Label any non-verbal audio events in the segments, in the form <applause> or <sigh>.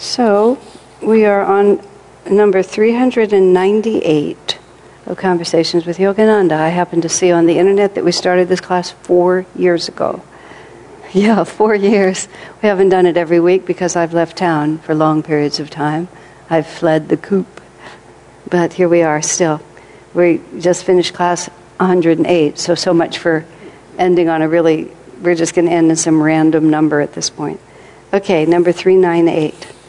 So we are on number 398 of Conversations with Yogananda. I happened to see on the internet that we started this class four years ago. Yeah, four years. We haven't done it every week because I've left town for long periods of time. I've fled the coop. But here we are still. We just finished class 108, so so much for ending on a really, we're just going to end in some random number at this point. Okay, number 398.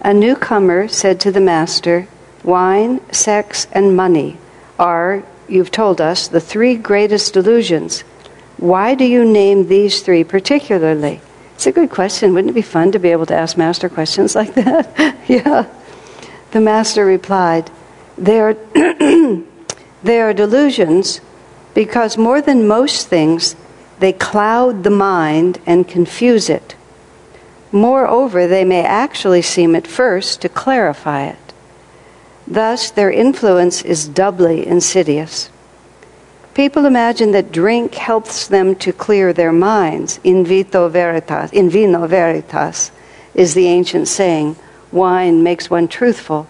A newcomer said to the master, Wine, sex, and money are, you've told us, the three greatest delusions why do you name these three particularly? It's a good question. Wouldn't it be fun to be able to ask Master questions like that? <laughs> yeah. The Master replied, they are, <clears throat> they are delusions because more than most things, they cloud the mind and confuse it. Moreover, they may actually seem at first to clarify it. Thus, their influence is doubly insidious. People imagine that drink helps them to clear their minds. In vito veritas, in vino veritas is the ancient saying. Wine makes one truthful.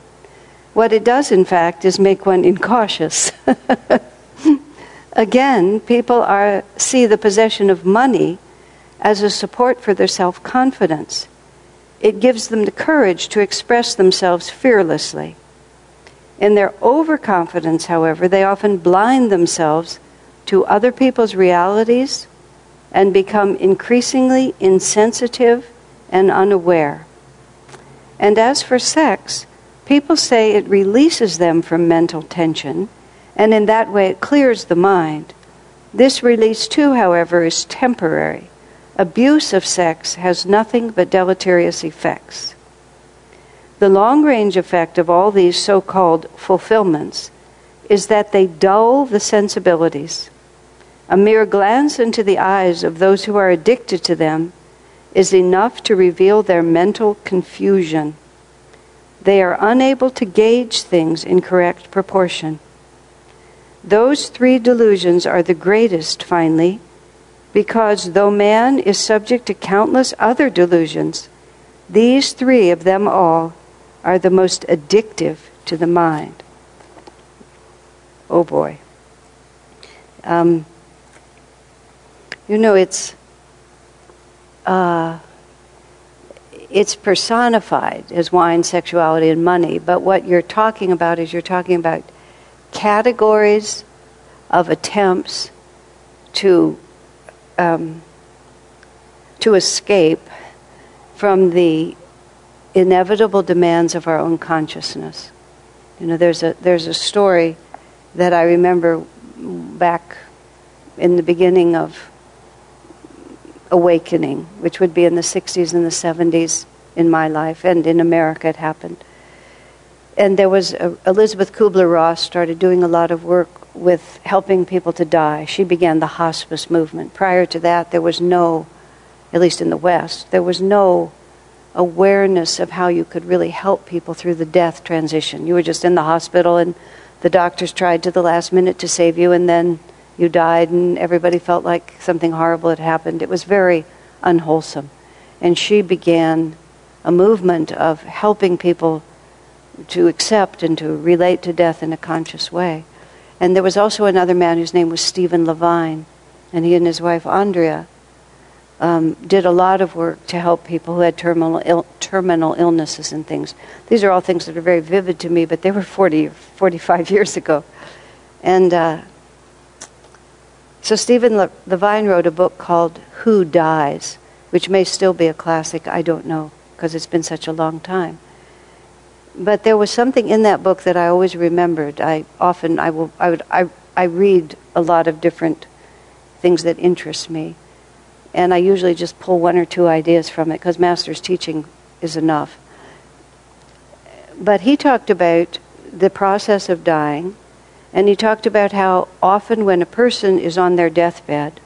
What it does, in fact, is make one incautious. <laughs> Again, people are, see the possession of money as a support for their self confidence. It gives them the courage to express themselves fearlessly. In their overconfidence, however, they often blind themselves to other people's realities and become increasingly insensitive and unaware. And as for sex, people say it releases them from mental tension, and in that way it clears the mind. This release, too, however, is temporary. Abuse of sex has nothing but deleterious effects. The long range effect of all these so called fulfillments is that they dull the sensibilities. A mere glance into the eyes of those who are addicted to them is enough to reveal their mental confusion. They are unable to gauge things in correct proportion. Those three delusions are the greatest, finally, because though man is subject to countless other delusions, these three of them all are the most addictive to the mind. Oh boy. Um, you know, it's uh, it's personified as wine, sexuality, and money. But what you're talking about is you're talking about categories of attempts to um, to escape from the inevitable demands of our own consciousness. You know, there's a there's a story that I remember back in the beginning of awakening, which would be in the 60s and the 70s in my life, and in America it happened. And there was a, Elisabeth Kubler Ross started doing a lot of work with helping people to die. She began the hospice movement. Prior to that, there was no, at least in the West, there was no awareness of how you could really help people through the death transition. You were just in the hospital and the doctors tried to the last minute to save you and then you died and everybody felt like something horrible had happened. It was very unwholesome. And she began a movement of helping people to accept and to relate to death in a conscious way. And there was also another man whose name was Stephen Levine, and he and his wife Andrea um, did a lot of work to help people who had terminal, Ill- terminal illnesses and things. These are all things that are very vivid to me, but they were 40, 45 <laughs> years ago. And uh, so Stephen Levine wrote a book called Who Dies, which may still be a classic, I don't know, because it's been such a long time. But there was something in that book that I always remembered. I often I will I would I I read a lot of different things that interest me. And I usually just pull one or two ideas from it because master's teaching is enough. But he talked about the process of dying and he talked about how often when a person is on their deathbed,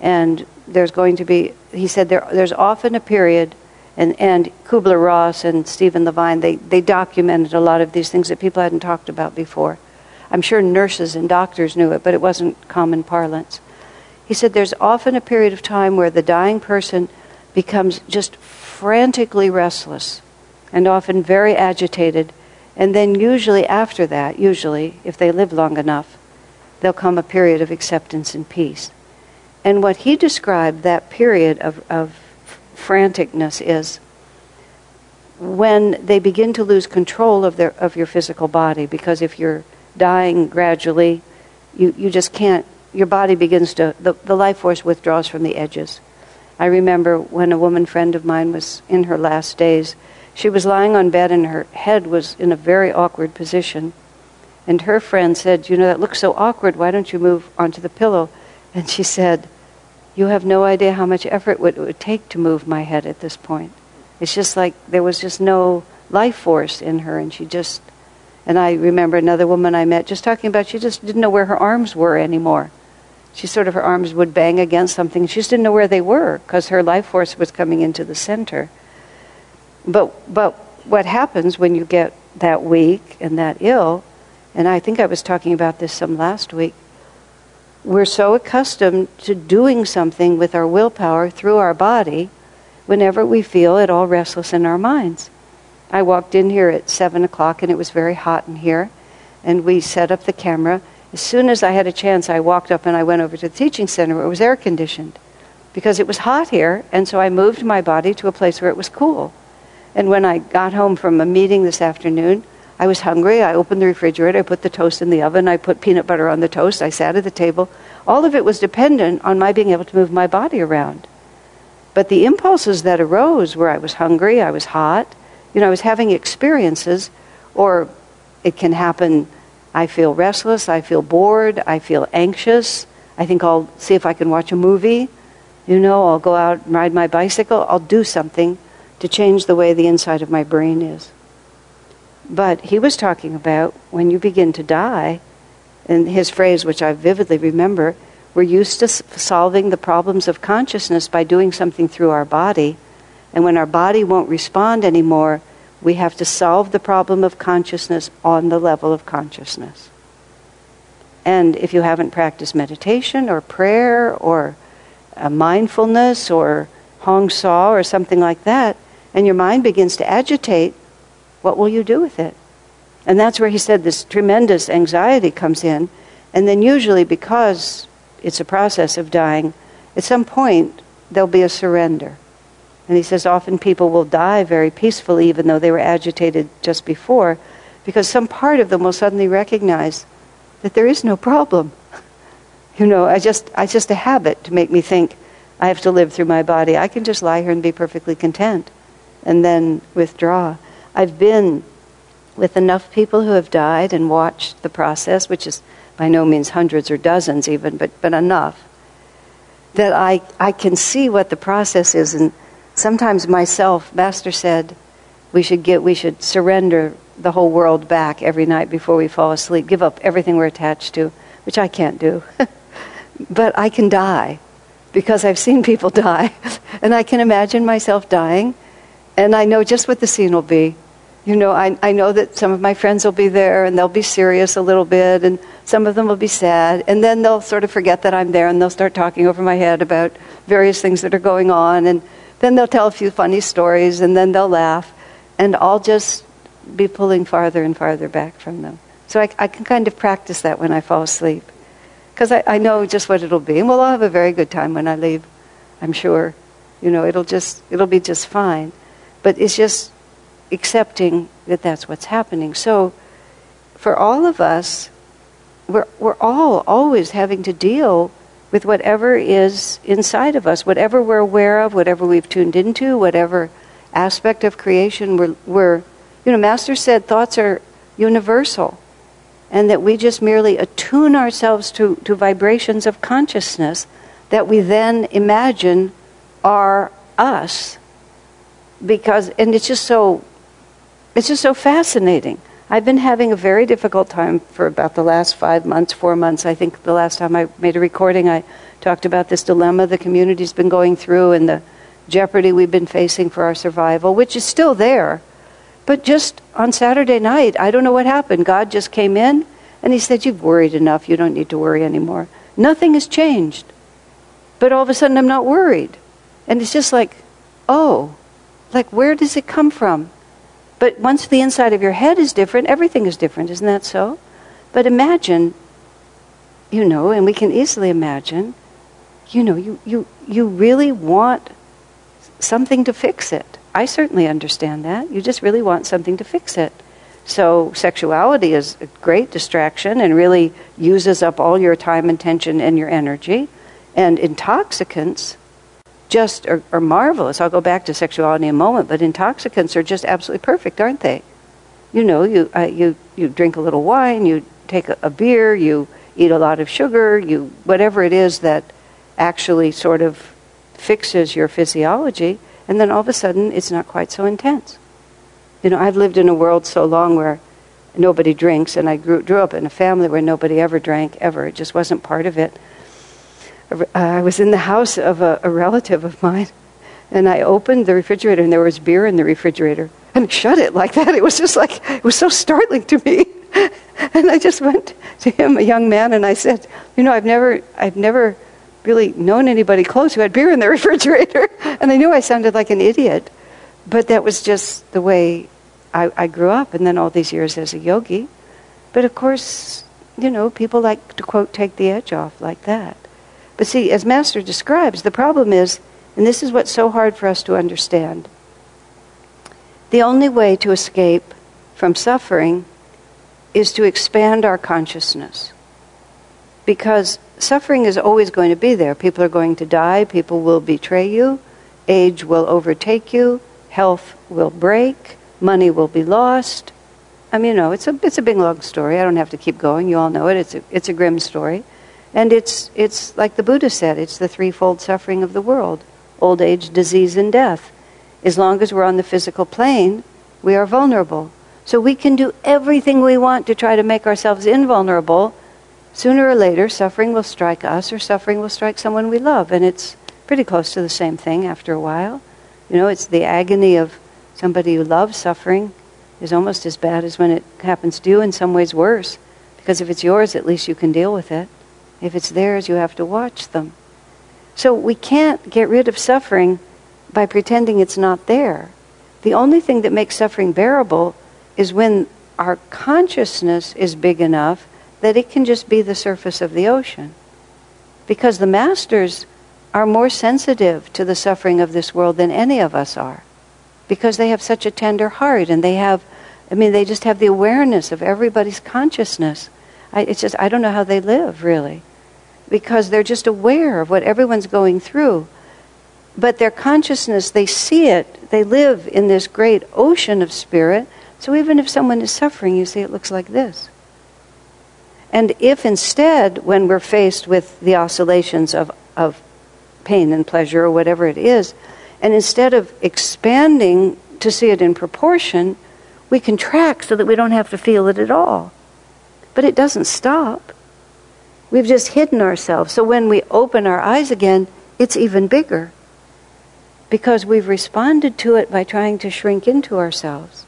and there's going to be, he said there, there's often a period, and, and Kubler Ross and Stephen Levine, they, they documented a lot of these things that people hadn't talked about before. I'm sure nurses and doctors knew it, but it wasn't common parlance. He said there's often a period of time where the dying person becomes just frantically restless and often very agitated. And then, usually, after that, usually, if they live long enough, there'll come a period of acceptance and peace. And what he described, that period of, of franticness, is when they begin to lose control of, their, of your physical body. Because if you're dying gradually, you, you just can't, your body begins to, the, the life force withdraws from the edges. I remember when a woman friend of mine was in her last days, she was lying on bed and her head was in a very awkward position. And her friend said, You know, that looks so awkward. Why don't you move onto the pillow? And she said, You have no idea how much effort it would, take to move my head at this point. It's just like there was just no life force in her, and she just. And I remember another woman I met just talking about she just didn't know where her arms were anymore she sort of her arms would bang against something. She just didn't know where they were because her life force was coming into the center. But but what happens when you get that weak and that ill, and I think I was talking about this some last week. We're so accustomed to doing something with our willpower through our body whenever we feel at all restless in our minds. I walked in here at 7 o'clock and it was very hot in here, and we set up the camera as soon as I had a chance, I walked up and I went over to the teaching center where it was air conditioned because it was hot here, and so I moved my body to a place where it was cool. And when I got home from a meeting this afternoon, I was hungry. I opened the refrigerator, I put the toast in the oven, I put peanut butter on the toast, I sat at the table. All of it was dependent on my being able to move my body around. But the impulses that arose where I was hungry, I was hot, you know, I was having experiences, or it can happen I feel restless, I feel bored, I feel anxious. I think I'll see if I can watch a movie. You know, I'll go out and ride my bicycle. I'll do something to change the way the inside of my brain is. But he was talking about when you begin to die, and his phrase, which I vividly remember, we're used to solving the problems of consciousness by doing something through our body. And when our body won't respond anymore, we have to solve the problem of consciousness on the level of consciousness. And if you haven't practiced meditation or prayer or uh, mindfulness or Hong Sau or something like that, and your mind begins to agitate, what will you do with it? And that's where he said this tremendous anxiety comes in. And then, usually, because it's a process of dying, at some point there'll be a surrender. And he says often people will die very peacefully, even though they were agitated just before, because some part of them will suddenly recognize that there is no problem. <laughs> You know, I just, I just a habit to make me think I have to live through my body. I can just lie here and be perfectly content and then withdraw. I've been with enough people who have died and watched the process, which is by no means hundreds or dozens even, but, but enough, that I, I can see what the process is and sometimes myself, Master said, we should get, we should surrender the whole world back every night before we fall asleep, give up everything we're attached to, which I can't do. <laughs> but I can die because I've seen people <laughs> die, and I can imagine myself dying, and I know just what the scene will be. You know, I, I know that some of my friends will be there and they'll be serious a little bit, and some of them will be sad, and then they'll sort of forget that I'm there and they'll start talking over my head about various things that are going on. And then they'll tell a few funny stories and then they'll laugh, and I'll just be pulling farther and farther back from them. So I, I can kind of practice that when I fall asleep. Because I, I know just what it'll be. And we'll all have a very good time when I leave, I'm sure. You know, it'll just, it'll be just fine. But it's just accepting that that's what's happening. So for all of us, we're, we're all always having to deal with whatever is inside of us, whatever we're aware of, whatever we've tuned into, whatever aspect of creation we're, we're you know, Master said thoughts are universal and that we just merely attune ourselves to, to vibrations of consciousness that we then imagine are us because and it's just so it's just so fascinating I've been having a very difficult time for about the last five months, four months. I think the last time I made a recording, I talked about this dilemma the community's been going through and the jeopardy we've been facing for our survival, which is still there. But just on Saturday night, I don't know what happened. God just came in and He said, You've worried enough. You don't need to worry anymore. Nothing has changed. But all of a sudden, I'm not worried. And it's just like, oh, Like, where does it come from? But once the inside of your head is different, everything is different, isn't that so? But imagine, you know, and we can easily imagine, you know, you, you, you really want something to fix it. I certainly understand that. You just really want something to fix it. So, sexuality is a great distraction and really uses up all your time, and attention, and your energy. And intoxicants just are, are marvelous. I'll go back to sexuality in a moment, but intoxicants are just absolutely perfect, aren't they? You know, you, uh, you, you drink a little wine, you take a, a beer, you eat a lot of sugar, you whatever it is that actually sort of fixes your physiology, and then all of a sudden it's not quite so intense. You know, I've lived in a world so long where nobody drinks, and I grew, grew up in a family where nobody ever drank, ever. It just wasn't part of it. Uh, I was in the house of a, a relative of mine, and I opened the refrigerator, and there was beer in the refrigerator. And shut it like that. It was just like, it was so startling to me. <laughs> and I just went to him, a young man, and I said, You know, I've never, I've never really known anybody close who had beer in their <laughs> refrigerator. and I knew I sounded like an idiot. But that was just the way I, I grew up, and then all these years as a yogi. But of course, you know, people like to quote, take the edge off like that. But see, as Master describes, the problem is, and this is what's so hard for us to understand the only way to escape from suffering is to expand our consciousness. Because suffering is always going to be there. People are going to die, people will betray you, age will overtake you, health will break, money will be lost. I mean, you know, it's a, it's a big long story. I don't have to keep going. You all know it. It's a, it's a grim story. And it's, it's like the Buddha said, it's the threefold suffering of the world old age, disease, and death. As long as we're on the physical plane, we are vulnerable. So we can do everything we want to try to make ourselves invulnerable. Sooner or later, suffering will strike us or suffering will strike someone we love. And it's pretty close to the same thing after a while. You know, it's the agony of somebody you love suffering is almost as bad as when it happens to you, in some ways worse. Because if it's yours, at least you can deal with it. If it's theirs, you have to watch them. So we can't get rid of suffering by pretending it's not there. The only thing that makes suffering bearable is when our consciousness is big enough that it can just be the surface of the ocean. Because the masters are more sensitive to the suffering of this world than any of us are. Because they have such a tender heart and they have, I mean, they just have the awareness of everybody's consciousness. I, it's just, I don't know how they live, really because they're just aware of what everyone's going through. But their consciousness, they see it, they live in this great ocean of spirit. So even if someone is suffering, you see it looks like this. And if instead, when we're faced with the oscillations of, of pain and pleasure or whatever it is, and instead of expanding to see it in proportion, we contract so that we don't have to feel it at all. But it doesn't stop. We've just hidden ourselves. So when we open our eyes again, it's even bigger. Because we've responded to it by trying to shrink into ourselves.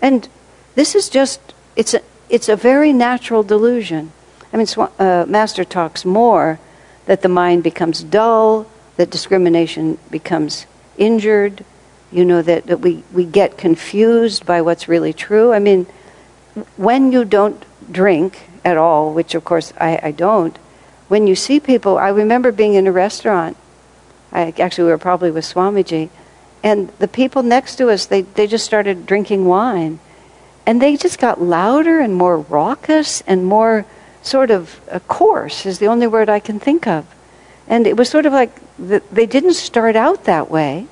And this is just, it's a, it's a very natural delusion. I mean, uh, Master talks more that the mind becomes dull, that discrimination becomes injured, you know, that, that we, we get confused by what's really true. I mean, when you don't drink, at all, which of course I, I don't, when you see people, I remember being in a restaurant. I, actually, we were probably with Swamiji, and the people next to us, they, they just started drinking wine. And they just got louder and more raucous and more sort of uh, coarse, is the only word I can think of. And it was sort of like the, they didn't start out that way.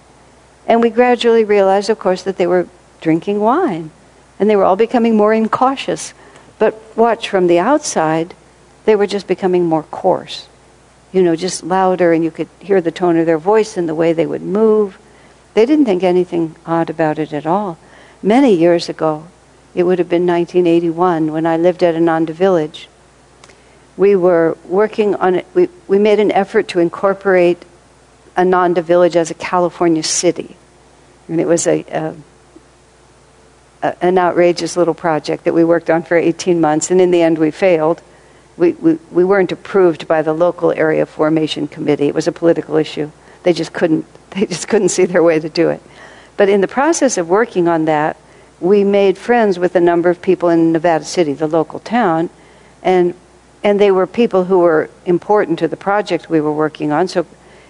And we gradually realized, of course, that they were drinking wine. And they were all becoming more incautious but watch from the outside, they were just becoming more coarse. You know, just louder, and you could hear the tone of their voice and the way they would move. They didn't think anything odd about it at all. Many years ago, it would have been 1981, when I lived at Ananda Village, we were working on it. We, we made an effort to incorporate Ananda Village as a California city. And it was a, a an outrageous little project that we worked on for 18 months, and in the end we failed. We, we, we weren't approved by the local area formation committee. It was a political issue. They just couldn't, <laughs> they just couldn't see their way to do it. But in the process of working on that, we made friends with a number of people in Nevada City, the local town, and and they were people who were important to the project we were working on. So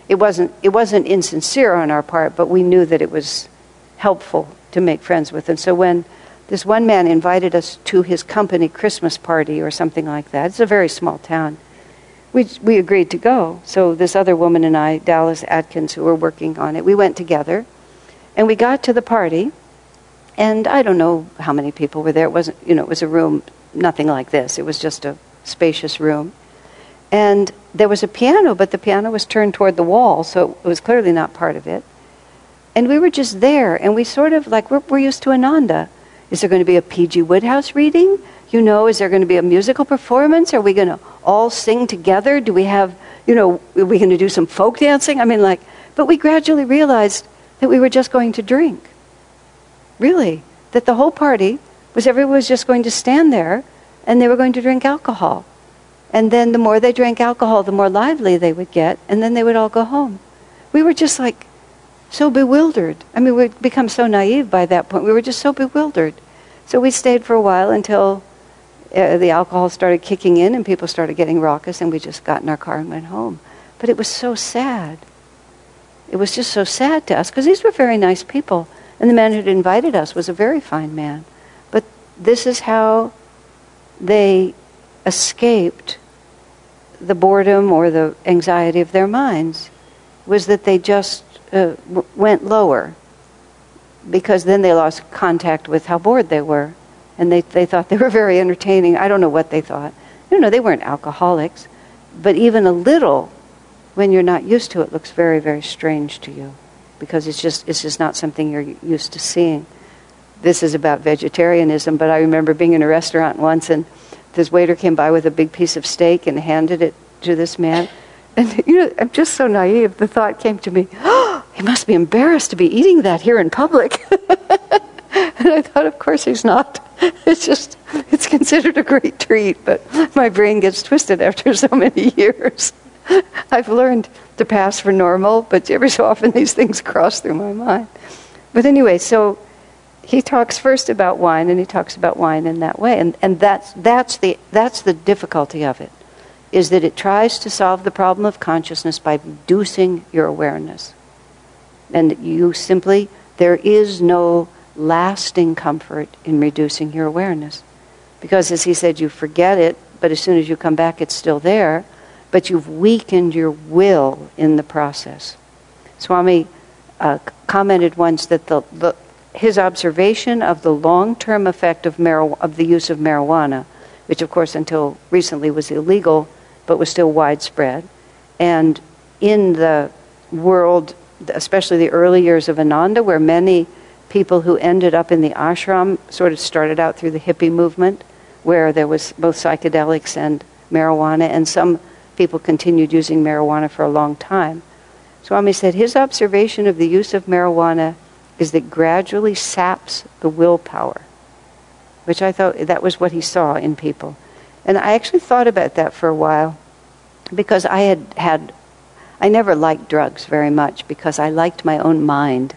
it wasn't it wasn't insincere on our part, but we knew that it was helpful to make friends with. And so when this one man invited us to his company Christmas party or something like that, it's a very small town. We we agreed to go. So this other woman and I, Dallas Atkins, who were working on it, we went together, and we got to the party. And I don't know how many people were there. It wasn't, you know, it was a room, nothing like this. It was just a spacious room. And there was a piano, but the piano was turned toward the wall, so it was clearly not part of it. And we were just there, and we sort of like, we're, we're used to Ananda. Is there going to be a P.G. Wodehouse reading? You know, is there going to be a musical performance? Are we going to all sing together? Do we have, you know, are we going to do some folk dancing? I mean, like, but we gradually realized that we were just going to drink. Really. That the whole party was everyone was just going to stand there and they were going to drink alcohol. And then the more they drank alcohol, the more lively they would get, and then they would all go home. We were just like so bewildered. I mean, we'd become so naive by that point. We were just so bewildered. So we stayed for a while until uh, the alcohol started kicking in and people started getting raucous, and we just got in our car and went home. But it was so sad. It was just so sad to us because these were very nice people. And the man who'd invited us was a very fine man. But this is how they escaped the boredom or the anxiety of their minds was that they just uh, went lower because then they lost contact with how bored they were. And they, they thought they were <laughs> very entertaining. I don't know what they thought. You know they weren't alcoholics. But even a little when you're not used to it looks very very strange to you because it's just it's just not something you're used to seeing. This is about vegetarianism, but I remember being in a restaurant once and this waiter came by with a big piece of steak and handed it to this man. <laughs> And you know, I'm just so naive. The thought came to me, <gasps> oh, he must be embarrassed to be eating that here in public. <laughs> and I thought, of course he's not. It's just, it's considered a great treat, but my brain gets twisted after so many <laughs> years. I've learned to pass for normal, but every so often these things cross through my mind. But anyway, so he talks first about wine and he talks about wine in that way and, and that's, that's, the, that's the difficulty of it is that it tries to solve the problem of consciousness by reducing your awareness and you simply there is no lasting comfort in reducing your awareness. Because as he said you forget it but as soon as you come back it's still there but you've weakened your will in the process. Swami uh, commented once that the, the his observation of the long-term effect of, of the use of marijuana, which of course until recently was illegal, but was still widespread, and in the world, especially the early years of Ananda, where many people who ended up in the ashram sort of started out through the hippie movement, where there was both psychedelics and marijuana, and some people continued using marijuana for a long time. Swami said his observation of the use of marijuana is that gradually saps the willpower, which I thought that was what he saw in people. And I actually thought about that for a while because I had had, I never liked drugs very much because I liked my own mind.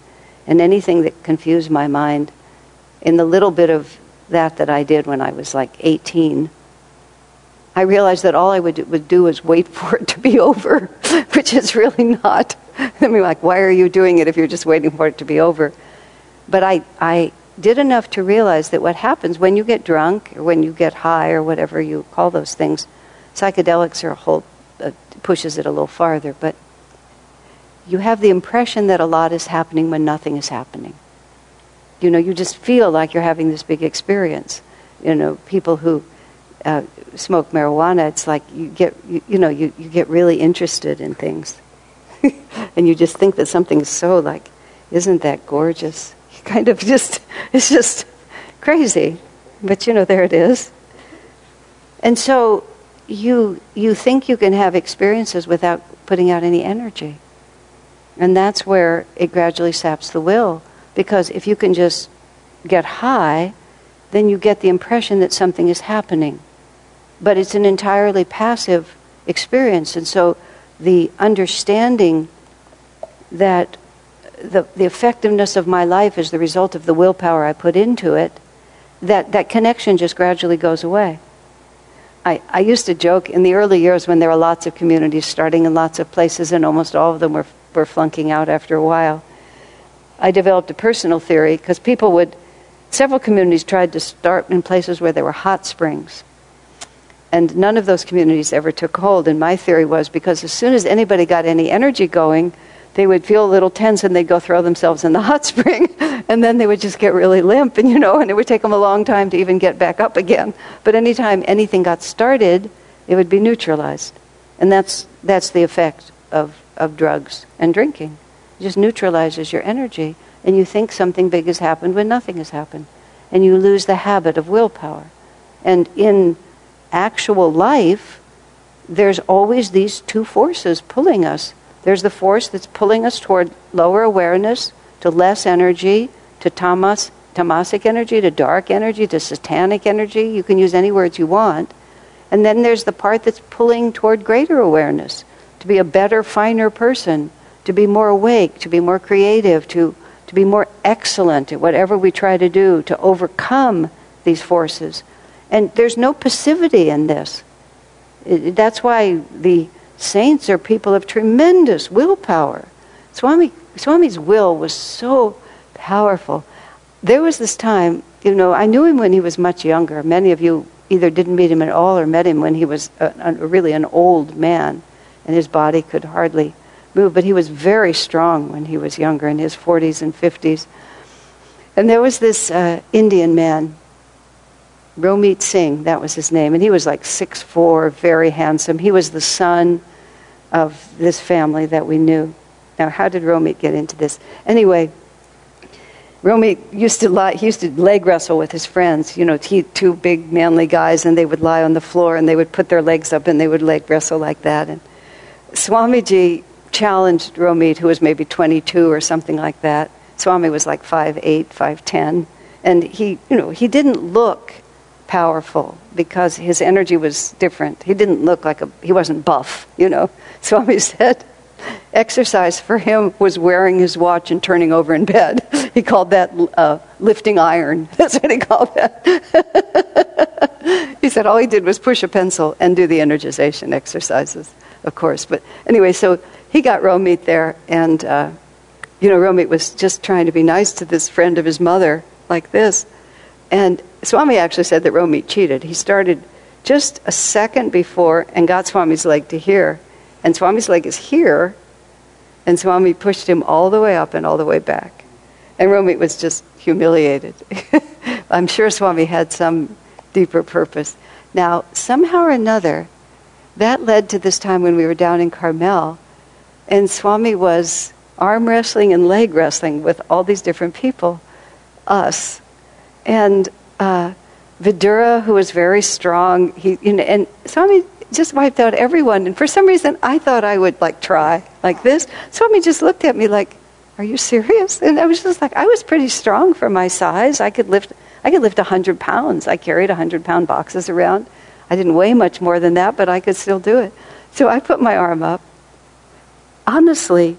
And anything that confused my mind, in the little bit of that that I did when I was like 18, I realized that all I would do, would do was wait <laughs> for it to be over, <laughs> which is really not. <laughs> I mean, like, why are you doing it if you're just waiting for it to be over? But I, I did enough to realize that what happens when you get drunk or when you get high or whatever you call those things, psychedelics are a whole, uh, pushes it a little farther, but you have the impression that a lot is happening when nothing is happening. You know, you just feel like you're having this big experience. You know, people who uh, smoke marijuana, it's like you get, you, you know, you, you get really interested in things. <laughs> and you just think that something's so like, isn't that gorgeous? You <laughs> kind of just, it's just crazy. But you know, there it is. And so you, you think you can have experiences without putting out any energy. And that's where it gradually saps the will. Because if you can just get high, then you get the impression that something is happening. But it's an entirely passive experience. And so the understanding that the, the effectiveness of my life is the result of the willpower I put into it, that, that connection just gradually goes away. I, I used to joke in the early years when there were lots of communities starting in lots of places and almost all of them were, were flunking out after a while. I developed a personal theory because people would, several communities tried to start in places where there were hot springs. And none of those communities ever took hold. And my theory was because as soon as anybody got any energy going, they would feel a little tense and they'd go throw themselves in the <laughs> hot spring. And then they would just get really limp and you know and it would take them a long time to even get back up again. But anytime anything got started it would be neutralized. And that's that's the effect of of drugs and drinking. It just neutralizes your energy and you think something big has happened when nothing has happened. And you lose the habit of willpower. And in actual life there's always these two forces pulling us there's the force that's pulling us toward lower awareness, to less energy, to tamas, tamasic energy, to dark energy, to satanic energy. You can use any words you want. And then there's the part that's pulling toward greater awareness, to be a better, finer person, to be more awake, to be more creative, to, to be more excellent at whatever we try to do, to overcome these forces. And there's no passivity in this. That's why the Saints are people of tremendous willpower. Swami, Swami's will was so powerful. There was this time, you know, I knew him when he was much younger. Many of you either didn't meet him at all or met him when he was a, a, really an old man and his body could hardly move. But he was very strong when he was younger, in his 40s and 50s. And there was this uh, Indian man Romit Singh, that was his name, and he was like six four, very handsome. He was the son of this family that we knew. Now, how did Romit get into this? Anyway, Romit used to lie, he used to leg wrestle with his friends, you know, he, two big manly guys, and they would lie on the floor and they would put their legs up and they would leg wrestle like that. And Swamiji challenged Romit, who was maybe 22 or something like that. Swami was like 5'8, 5'10. And he, you know, he didn't look powerful because his energy was different. He didn't look like a, he wasn't buff, you know. <laughs> Swami said <laughs> exercise for him was wearing his watch and turning over in bed. <laughs> He called that uh, lifting iron. That's what he called that. he said all he did was push a pencil and do the energization exercises, of course. But anyway, so he got Romit there, and, uh, you know, Romit was just trying to be nice to this friend of his mother, like this. And Swami actually said that Romit cheated. He started just a second before and got Swami's leg to here. And Swami's leg is here, and Swami pushed him all the way up and all the way back. And Romit was just humiliated. <laughs> I'm sure Swami had some deeper purpose. Now, somehow or another, that led to this time when we were down in Carmel, and Swami was arm wrestling and leg wrestling with all these different people, us. And uh, Vidura, who was very strong, he, you know, and Swami just wiped out everyone. And for some reason, I thought I would like try like this. Swami just looked at me like, "Are you serious?" And I was just like, I was pretty strong for my size. I could lift, I could lift hundred pounds. I carried hundred pound boxes around. I didn't weigh much more than that, but I could still do it. So I put my arm up. Honestly,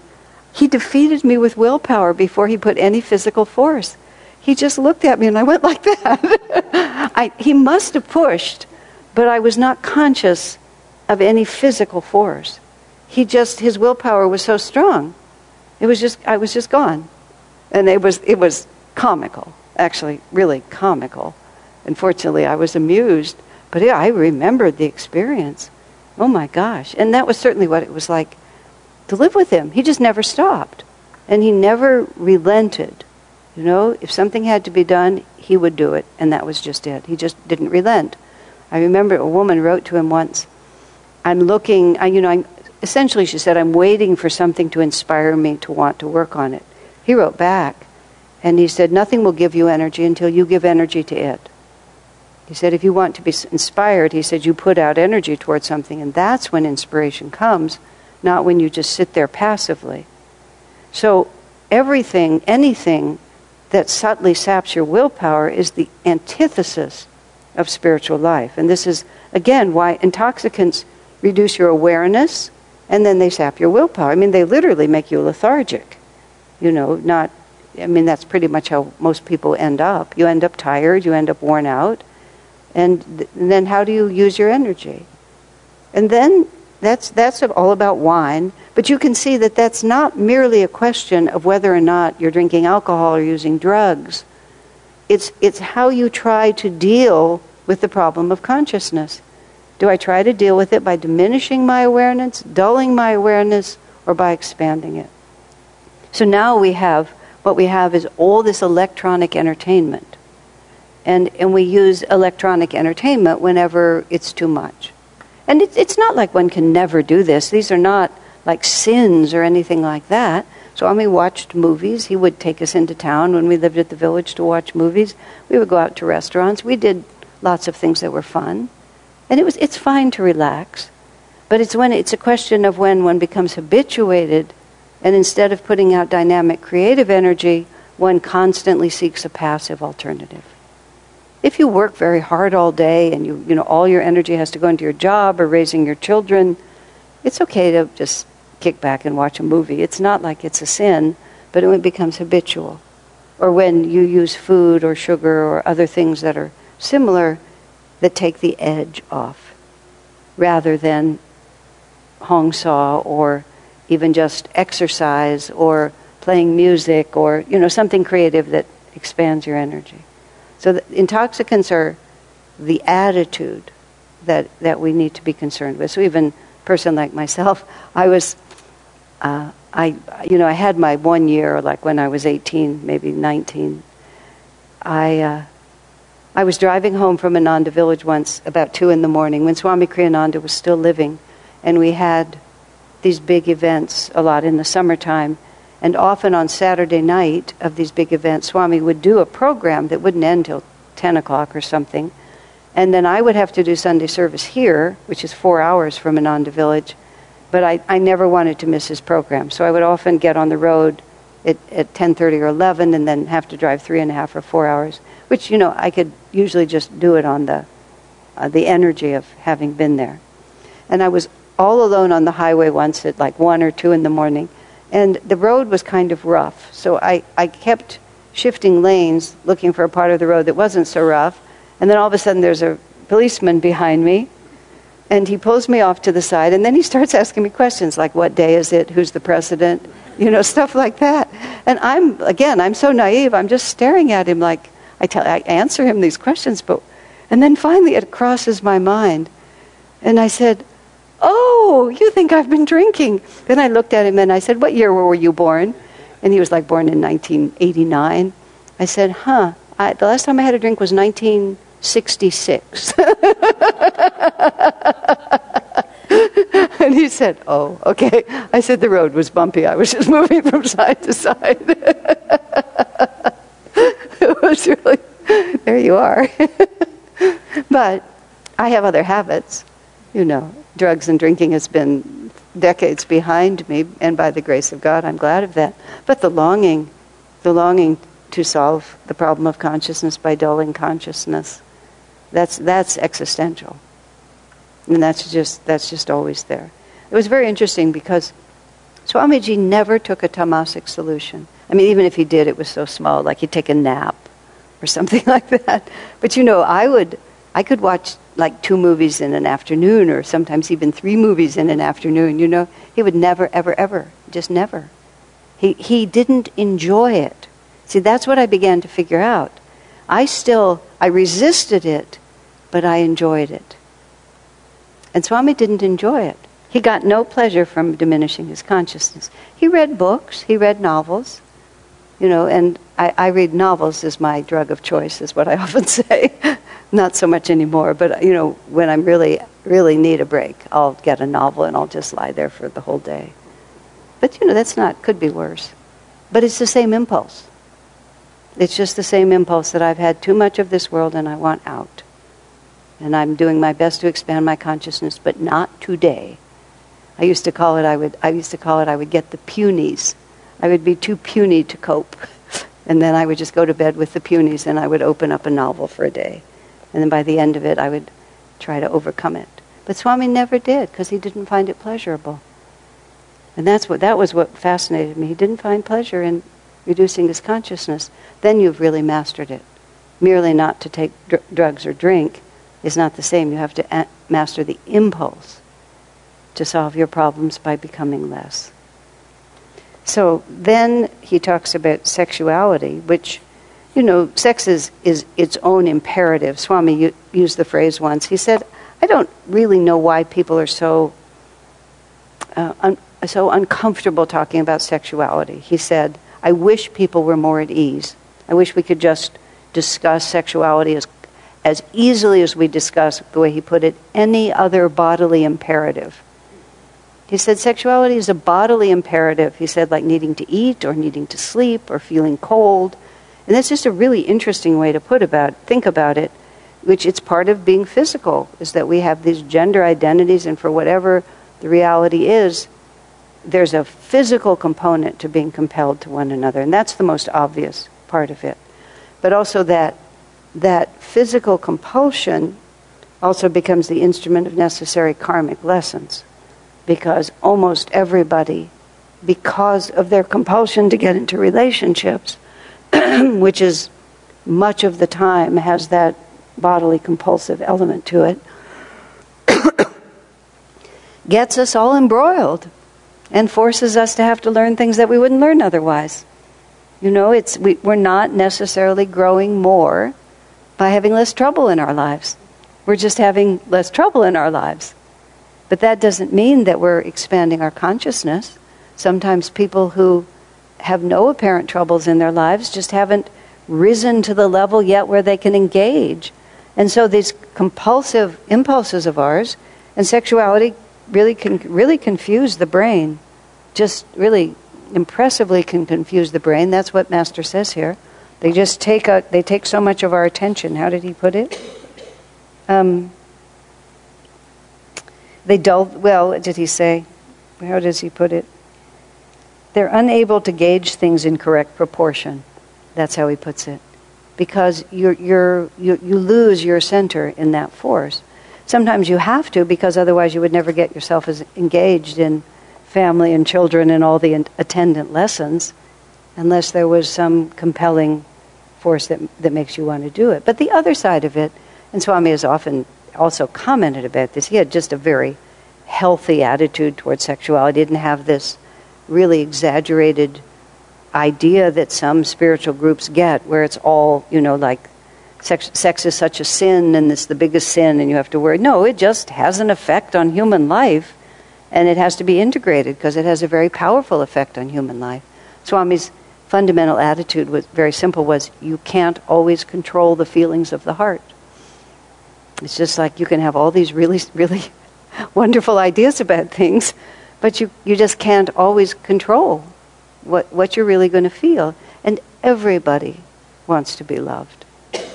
he defeated me with willpower before he put any physical force. He just looked at me and I went like that. <laughs> I, he must have pushed, but I was not conscious of any physical force. He just, his willpower was so strong. It was just, I was just gone. And it was, it was comical, actually, really comical. Unfortunately, I was amused, but I remembered the experience. Oh my gosh. And that was certainly what it was like to live with him. He just never stopped. And he never relented. You know, if something had to be done, he would do it, and that was just it. He just didn't relent. I remember a woman wrote to him once, I'm looking, I, you know, I'm, essentially she said, I'm waiting for something to inspire me to want to work on it. He wrote back, and he said, Nothing will give you energy until you give energy to it. He said, If you want to be inspired, he said, you put out energy towards something, and that's when inspiration comes, not when you just sit there passively. So, everything, anything that subtly saps your willpower is the antithesis of spiritual life. And this is, again, why intoxicants reduce your awareness and then they sap your willpower. I mean, they literally make you lethargic. You know, not, I mean, that's pretty much how most people end up. You end up tired, you end up worn out, and, th- and then how do you use your energy? And then that's, that's all about wine, but you can see that that's not merely a question of whether or not you're drinking alcohol or using drugs. It's, it's how you try to deal with the problem of consciousness. Do I try to deal with it by diminishing my awareness, dulling my awareness, or by expanding it? So now we have what we have is all this electronic entertainment. And, and we use electronic entertainment whenever it's too much. And it, it's not like one can never do this. These are not like sins or anything like that. Swami watched movies. He would take us into town when we lived at the village to watch movies. We would go out to restaurants. We did lots of things that were fun. And it was, it's fine to relax, but it's when it's a question of when one becomes habituated, and instead of putting out dynamic creative energy, one constantly seeks a passive alternative. If you work very hard all day and you, you know, all your energy has to go into your job or raising your children, it's okay to just kick back and watch a movie. It's not like it's a sin, but it becomes habitual. Or when you use food or sugar or other things that are similar, that take the edge off rather than hong Sau or even just exercise or playing music or you know something creative that expands your energy so intoxicants are the attitude that that we need to be concerned with. So even a person like myself <laughs> i was uh, i you know i had my one year like when i was 18 maybe 19 i uh, I was driving home from Ananda village once about two in the morning when Swami Kriyananda was still living, and we had these big events a lot in the summertime. And often on Saturday night of these big events, Swami would do a program that wouldn't end till 10 o'clock or something. And then I would have to do Sunday service here, which is four hours from Ananda village. But I, I never wanted to miss his program. So I would often get on the road at, at 10.30 or 11 and then have to drive three and a half or four hours which you know I could usually just do it on the uh, the energy of having been there. And I was all alone on the highway once at like one or two in the morning, and the road was kind of rough. So I, I kept shifting lanes looking for a part of the road that wasn't so rough. And then all of a sudden there's a policeman behind me, and he pulls me off to the side, and then he starts asking me questions like, What day is it? Who's the president? <laughs> You know, stuff like that. And I'm, again, I'm so naive, I'm just staring at him like, I, tell, I answer him these questions, but and then finally it crosses my mind, and I said, "Oh, you think I've been drinking?" Then I looked at him and I said, "What year were you born?" And he was like, "Born in 1989." I said, "Huh? I, the last time I had a drink was 1966." <laughs> and he said, "Oh, okay." I said the road was bumpy. I was just <laughs> moving from side to side. <laughs> it was really, there you are. but I have other habits. You know, drugs and drinking has been decades behind me, and by the grace of God, I'm glad of that. But the longing, the longing to solve the problem of consciousness by dulling consciousness, that's, that's existential. And that's just, that's just always there. It was very interesting because Swamiji never took a tamasic solution. I mean, even if he did, it was so small, like he'd take a nap or <laughs> something like that. But you know, I would, I could watch like two movies in an afternoon, or sometimes even three movies in an afternoon. You know, he would never, ever, ever, just never. He he didn't enjoy it. See, that's what I began to figure out. I still, I resisted it, but I enjoyed it. And Swami didn't enjoy it. He got no pleasure from diminishing his consciousness. He read books, he read novels, you know, and I, I read novels as my drug of choice, is what I <laughs> often say. Not so much anymore, but you know, when I'm really, really need a break, I'll get a novel and I'll just lie there for the whole day. But you know, that's not, could be worse. But it's the same impulse. It's just the same impulse that I've had too much of this world and I want out. And I'm doing my best to expand my consciousness, but not today. I used to call it I would I used to call it I would get the punies I would be too puny to cope. And then I would just go to bed with the punies and I would open up a novel for a day. And then by the end of it, I would try to overcome it. But Swami never did because he didn't find it pleasurable. And that's what that was what fascinated me. He didn't find pleasure in reducing his consciousness. Then you've really mastered it. Merely not to take dr- drugs or drink is not the same. You have to a- master the impulse to solve your problems by becoming less. So then he talks about sexuality, which, you know, sex is, is its own imperative. Swami used the phrase once. He said, I don't really know why people are so, uh, un- so uncomfortable talking about sexuality. He said, I wish people were more at ease. I wish we could just discuss sexuality as, as easily as we discuss, the way he put it, any other bodily imperative. He said sexuality is a bodily imperative. He said, like needing to eat or needing to sleep or feeling cold. And that's just a really interesting way to put about think about it, which it's part of being physical, is that we have these gender identities and for whatever the reality is, there's a physical component to being compelled to one another, and that's the most obvious part of it. But also that that physical compulsion also becomes the instrument of necessary karmic lessons because almost everybody, because of their compulsion to get into relationships, <clears throat> which is much of the time has that bodily compulsive element to it, <coughs> gets us all embroiled and forces us to have to learn things that we wouldn't learn otherwise. You know, it's, we, we're not necessarily growing more by having less trouble in our lives. We're just having less trouble in our lives. But that doesn't mean that we're expanding our consciousness. Sometimes people who have no apparent troubles in their lives just haven't risen to the level yet where they can engage. And so these compulsive impulses of ours and sexuality really can really confuse the brain. Just really impressively can confuse the brain. That's what Master says here. They just take a, they take so much of our attention. How did he put it? Um, they dull, well, did he say? How does he put it? They're unable to gauge things in correct proportion. That's how he puts it. Because you're, you're, you, you lose your center in that force. Sometimes you have to, because otherwise you would never get yourself as engaged in family and children and all the attendant lessons unless there was some compelling force that, that makes you want to do it. But the other side of it, and Swami has often also commented about this. He had just a very healthy attitude towards sexuality. He didn't have this really exaggerated idea that some spiritual groups get, where it's all, you know, like sex, sex is such a sin and it's the biggest sin and you have to worry. No, it just has an effect on human life and it has to be integrated because it has a very powerful effect on human life. Swami's fundamental attitude was very simple was you can't always control the feelings of the heart. It's just like you can have all these really, <laughs> really wonderful ideas about things, but you, you just can't always control what, what you're really going to feel. And everybody wants to be loved.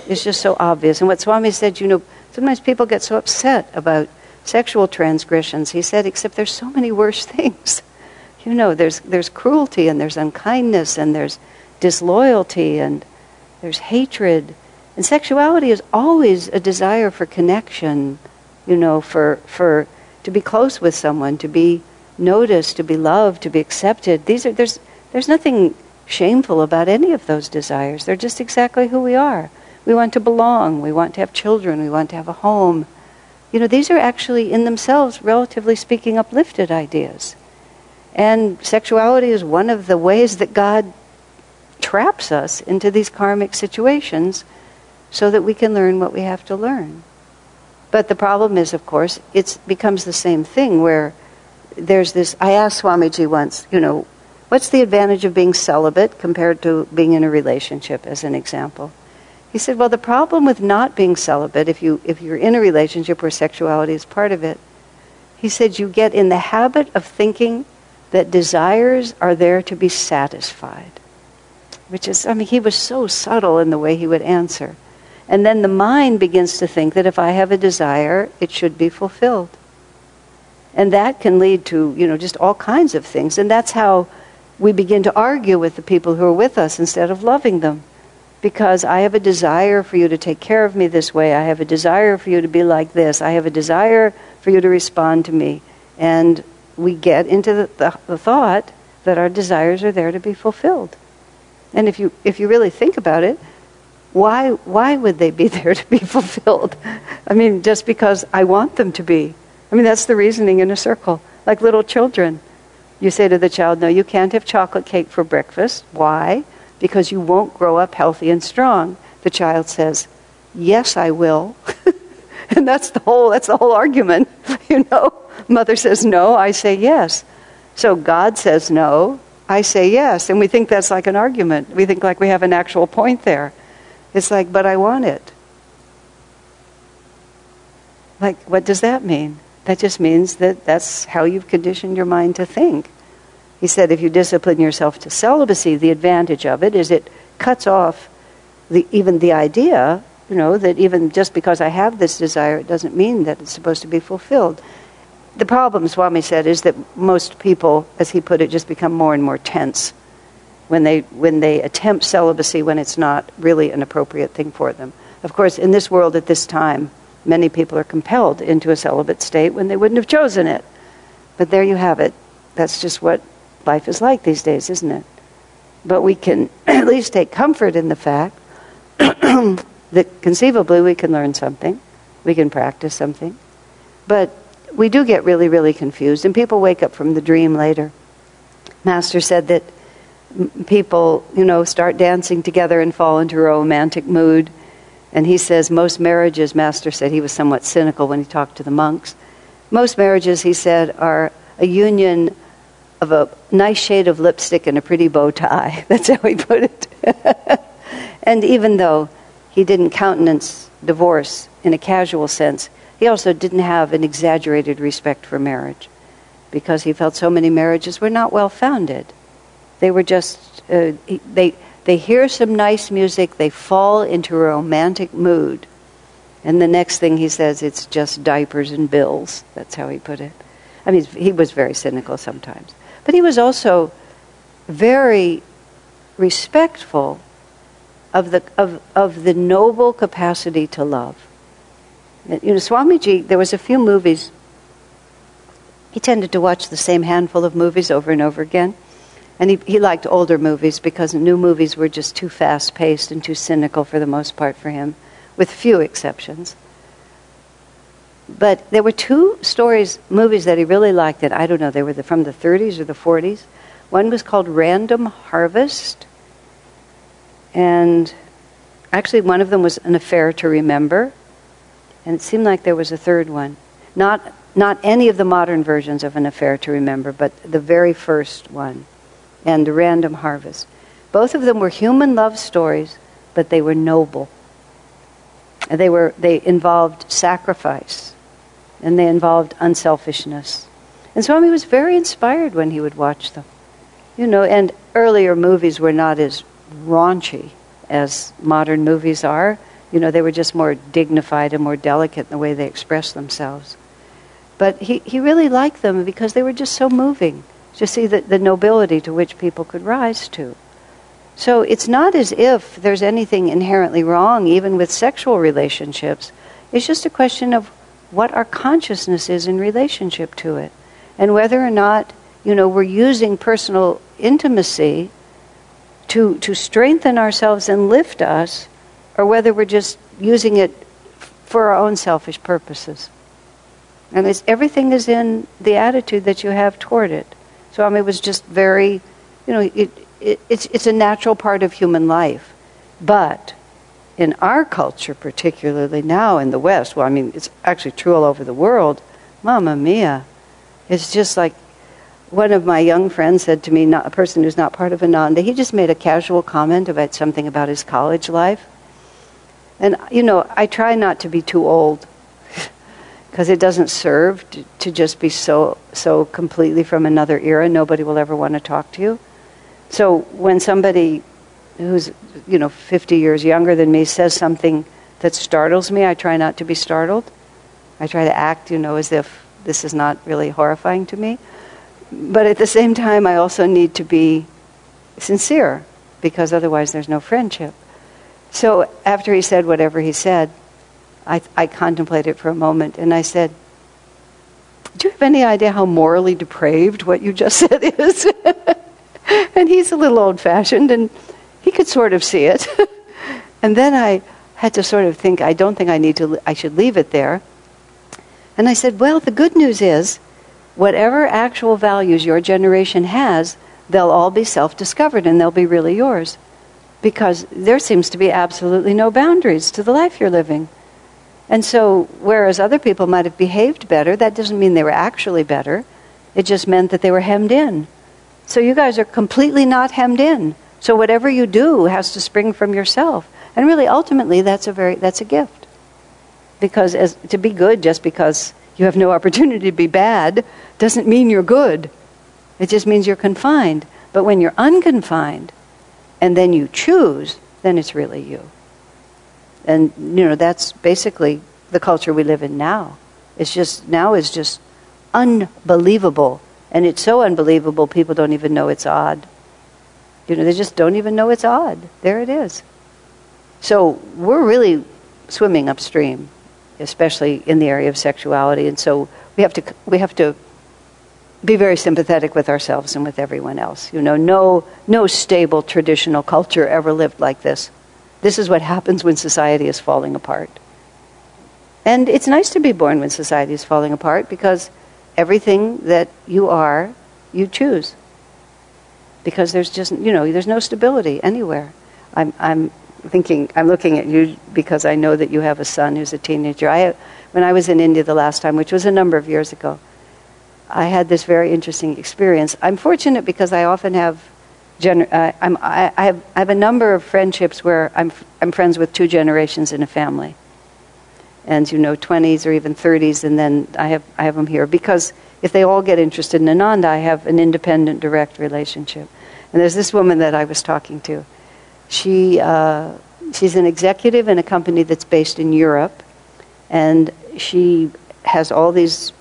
It's just so obvious. And what Swami said, you know, sometimes people get so upset about sexual transgressions. He said, except there's so many worse <laughs> things. You know, there's, there's cruelty and there's unkindness and there's disloyalty and there's hatred and sexuality is always a desire for connection, you know, for, for to be close with someone, to be noticed, to be loved, to be accepted. These are, there's, there's nothing shameful about any of those desires. They're just exactly who we are. We want to belong. We want to have children. We want to have a home. You know, these are actually in themselves, relatively speaking, uplifted ideas. And sexuality is one of the ways that God traps us into these karmic situations so that we can learn what we have to learn. But the problem is, of course, it becomes the same thing where there's this. I asked Swamiji once, you know, what's the advantage of being celibate compared to being in a relationship, as an example? He said, well, the problem with not being celibate, if, you, if you're in a relationship where sexuality is part of it, he said you get in the habit of thinking that desires are there to be satisfied. Which is, I mean, he was so subtle in the way he would answer. And then the mind begins to think that if I have a desire, it should be fulfilled. And that can lead to, you know, just all kinds of things. And that's how we begin to argue with the people who are with us instead of loving them. Because I have a desire for you to take care of me this way. I have a desire for you to be like this. I have a desire for you to respond to me. And we get into the, the, the thought that our desires are there to be fulfilled. And if you, if you really think about it, why, why would they be <laughs> there to be fulfilled? I mean, just because I want them to be. I mean, that's the reasoning in a circle. Like little children. You say to the child, No, you can't have chocolate cake for breakfast. Why? Because you won't grow up healthy and strong. The child says, Yes, I will. <laughs> and that's the whole that's the whole argument. <laughs> you know? Mother says no, I say yes. So God says no, I say yes. And we think that's like an argument. We think like we have an actual point there. It's like, but I want it. Like, what does that mean? That just means that that's how you've conditioned your mind to think. He said if you discipline yourself to celibacy, the advantage of it is it cuts off the, even the idea, you know, that even just because I have this desire, it doesn't mean that it's supposed to be fulfilled. The problem, Swami said, is that most people, as he put it, just become more and more tense when they, when they attempt celibacy when it's not really an appropriate thing for them. Of course, in this world at this time, many people are compelled into a celibate state when they wouldn't have chosen it. But there you have it. That's just what life is like these days, isn't it? But we can <clears throat> at least take comfort in the fact <clears throat> that conceivably we can learn something, we can practice something. But we do get really, really confused, and people wake up from the dream later. Master said that people, you know, start dancing together and fall into a romantic mood and he says most marriages, Master said he was somewhat cynical when he talked to the monks. Most marriages, he said, are a union of a nice shade of lipstick and a pretty bow tie. <laughs> That's how he put it. <laughs> and even though he didn't countenance divorce in a casual sense, he also didn't have an exaggerated respect for marriage because he felt so many marriages were not well founded. They were just, uh, they, they hear some nice music, they fall into a romantic mood. And the next thing he says, it's just diapers and bills. That's how he put it. I mean, he was very cynical sometimes. But he was also very respectful of the, of, of the noble capacity to love. You know, Swamiji, there was a few movies. He tended to watch the same handful of movies over and over again. And he, he liked older movies because new movies were just too fast paced and too cynical for the most part for him, with few exceptions. But there were two stories, movies that he really liked that I don't know, they were the, from the 30s or the 40s. One was called Random Harvest. And actually, one of them was An Affair to Remember. And it seemed like there was a third one. Not, not any of the modern versions of An Affair to Remember, but the very first one and The Random Harvest. Both of them were human love stories, but they were noble. They, were, they involved sacrifice, and they involved unselfishness. And Swami was very inspired when he would watch them. You know, and earlier movies were not as raunchy as modern movies are. You know, they were just more dignified and more delicate in the way they expressed themselves. But he, he really liked them because they were just so moving to see the, the nobility to which people could rise to. So it's not as if there's anything inherently wrong, even with sexual relationships. It's just a question of what our consciousness is in relationship to it, and whether or not you know we're using personal intimacy to to strengthen ourselves and lift us, or whether we're just using it for our own selfish purposes. And everything is in the attitude that you have toward it. It was just very, you know, it, it, it's, it's a natural part of human life. But in our culture, particularly now in the West, well, I mean, it's actually true all over the world, Mamma Mia. It's just like one of my young friends said to me, not, a person who's not part of Ananda, he just made a casual comment about something about his college life. And, you know, I try not to be too old because it doesn't serve to, to, just be so so completely from another era. Nobody will ever want to talk to you. So when somebody who's you know 50 years younger than me says something that startles me, I try not to be startled. I try to act, you know, as if this is not really horrifying to me. But at the same time, I also need to be sincere because otherwise there's no friendship. So after he said whatever he said, I, I contemplated for a moment and I said, Do you have any idea how morally depraved what you just <laughs> said is? <laughs> and he's a little old fashioned and he could sort of see it. <laughs> and then I had to sort of think, I don't think I need to, I should leave it there. And I said, well, the good news is, whatever actual values your generation has, they'll all be self discovered and they'll be really yours. Because there seems to be absolutely no boundaries to the life you're living. And so, whereas other people might have behaved better, that doesn't mean they were actually better. It just meant that they were hemmed in. So, you guys are completely not hemmed in. So, whatever you do has to spring from yourself. And really, ultimately, that's a, very, that's a gift. Because as, to be good just because you have no opportunity to be bad doesn't mean you're good. It just means you're confined. But when you're unconfined and then you choose, then it's really you. And, you know, that's basically the culture we live in now. It's just, now is just unbelievable. And it's so unbelievable, people don't even know it's odd. You know, they just don't even know it's odd. There it is. So we're really swimming upstream, especially in the area of sexuality. And so we have to, we have to be very sympathetic with ourselves and with everyone else. You know, no, no stable traditional culture ever lived like this. This is what happens when society is falling apart. And it's nice to be born when society is falling apart because everything that you are, you choose. Because there's just, you know, there's no stability anywhere. I'm, I'm thinking, I'm looking at you because I know that you have a son who's a teenager. I, when I was in India the last time, which was a number of years ago, I had this very interesting experience. I'm fortunate because I often have gener- uh, I, I, have, I have a number of friendships where I'm, I'm friends with two generations in a family. And, you know, 20s or even 30s, and then I have, I have them here. Because if they all get interested in Ananda, I have an independent, direct relationship. And there's this woman that I was talking to. She, uh, she's an executive in a company that's based in Europe, and she has all these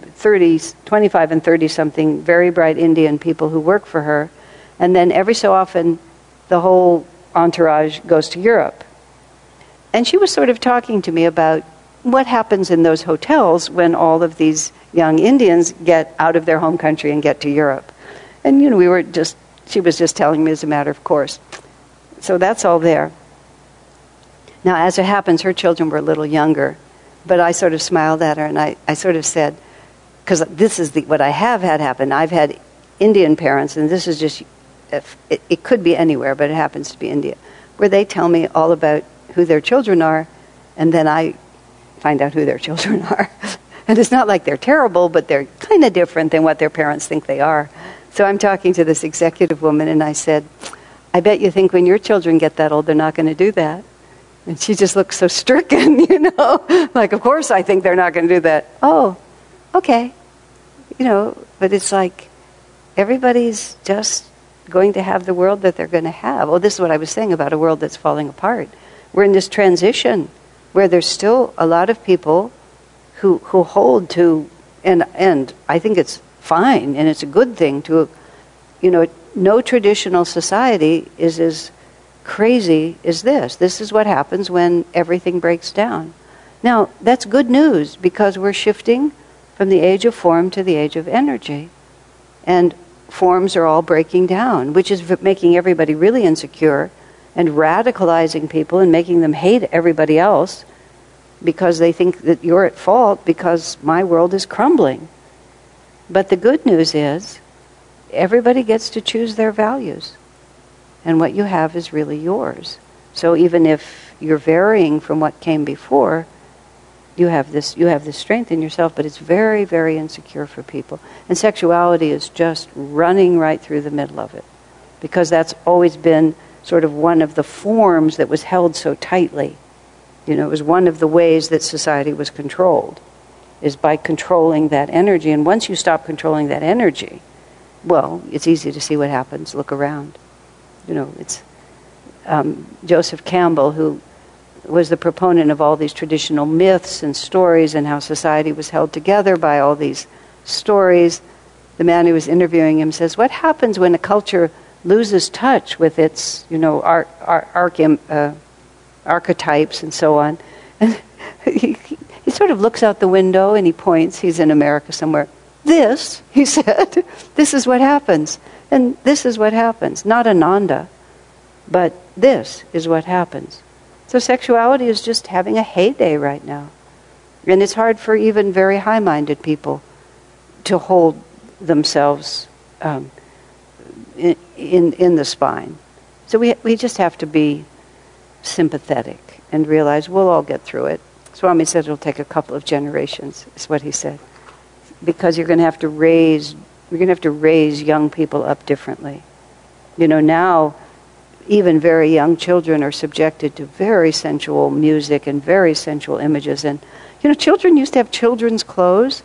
30, 25 and 30 something very bright Indian people who work for her and then every so often, the whole entourage goes to Europe. And she was sort of talking to me about what happens in those hotels when all of these young Indians get out of their home country and get to Europe. And, you know, we were just, she was just telling me as a matter of course. So that's all there. Now, as it happens, her children were a little younger, but I sort of smiled at her and I, I sort of said, because this is the, what I have had happen. I've had Indian parents, and this is just if it, it could be anywhere, but it happens to be India, where they tell me all about who their children are, and then I find out who their <laughs> children are. and it's not like they're terrible, but they're kind of different than what their parents think they are. So I'm talking to this executive woman, and I said, I bet you think when your children get that old, they're not going to do that. And she just looks so stricken, <laughs> you know, like, of course I think they're not going to do that. Oh, okay. You know, but it's like everybody's just going to have the world that they're going to have. Oh, this is what I was saying about a world that's falling apart. We're in this transition where there's still a lot of people who, who hold to, and, and I think it's fine and it's a good thing to, you know, no traditional society is as crazy as this. This is what happens when everything breaks down. Now, that's good news because we're shifting from the age of form to the age of energy. And forms are all breaking down, which is making everybody really insecure and radicalizing people and making them hate everybody else because they think that you're at fault because my world is crumbling. But the good news is everybody gets to choose their values, and what you have is really yours. So even if you're varying from what came before, you have this you have this strength in yourself but it's very very insecure for people. And sexuality is just running right through the middle of it because that's always been sort of one of the forms that was held so tightly. You know it was one of the ways that society was controlled is by controlling that energy. And once you stop controlling that energy well it's easy to see what happens. Look around. You know it's um, joseph campbell who was the proponent of all these traditional myths and stories and how society was held together by all these stories. The man who was interviewing him says, "What happens when a culture loses touch with its, you know, uh, archetypes and so on?" And <laughs> he, he sort of looks out the window and he points. He's in America somewhere. This, he <laughs> said, this is what happens. And this is what happens. Not Ananda, but this is what happens. So sexuality is just having a heyday right now. And it's hard for even very high minded people to hold themselves um, in, in, in the spine. So we, we just have to be sympathetic and realize we'll all get through it. Swami said it'll take a couple of generations, is what he said. Because you're going to have to raise, you're going to have to raise young people up differently. You know, now even very young children are subjected to very sensual music and very sensual images. And, you know, children used to have children's clothes.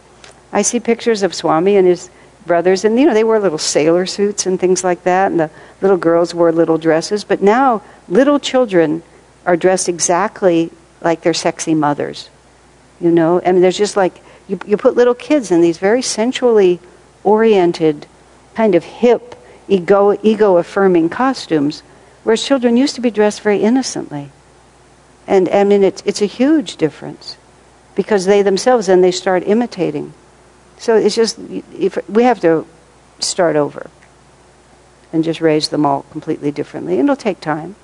I see pictures of Swami and his brothers, and, you know, they wore little sailor suits and things like that, and the little girls wore little dresses. But now, little children are dressed exactly like their sexy mothers. You know, I mean, there's just like, you, you put little kids in these very sensually oriented, kind of hip, ego, ego affirming costumes Whereas children used to be dressed very innocently. And I mean, it's, it's a huge difference because they themselves then they start imitating. So it's just, if, we have to start over and just raise them all completely differently. And it'll take time.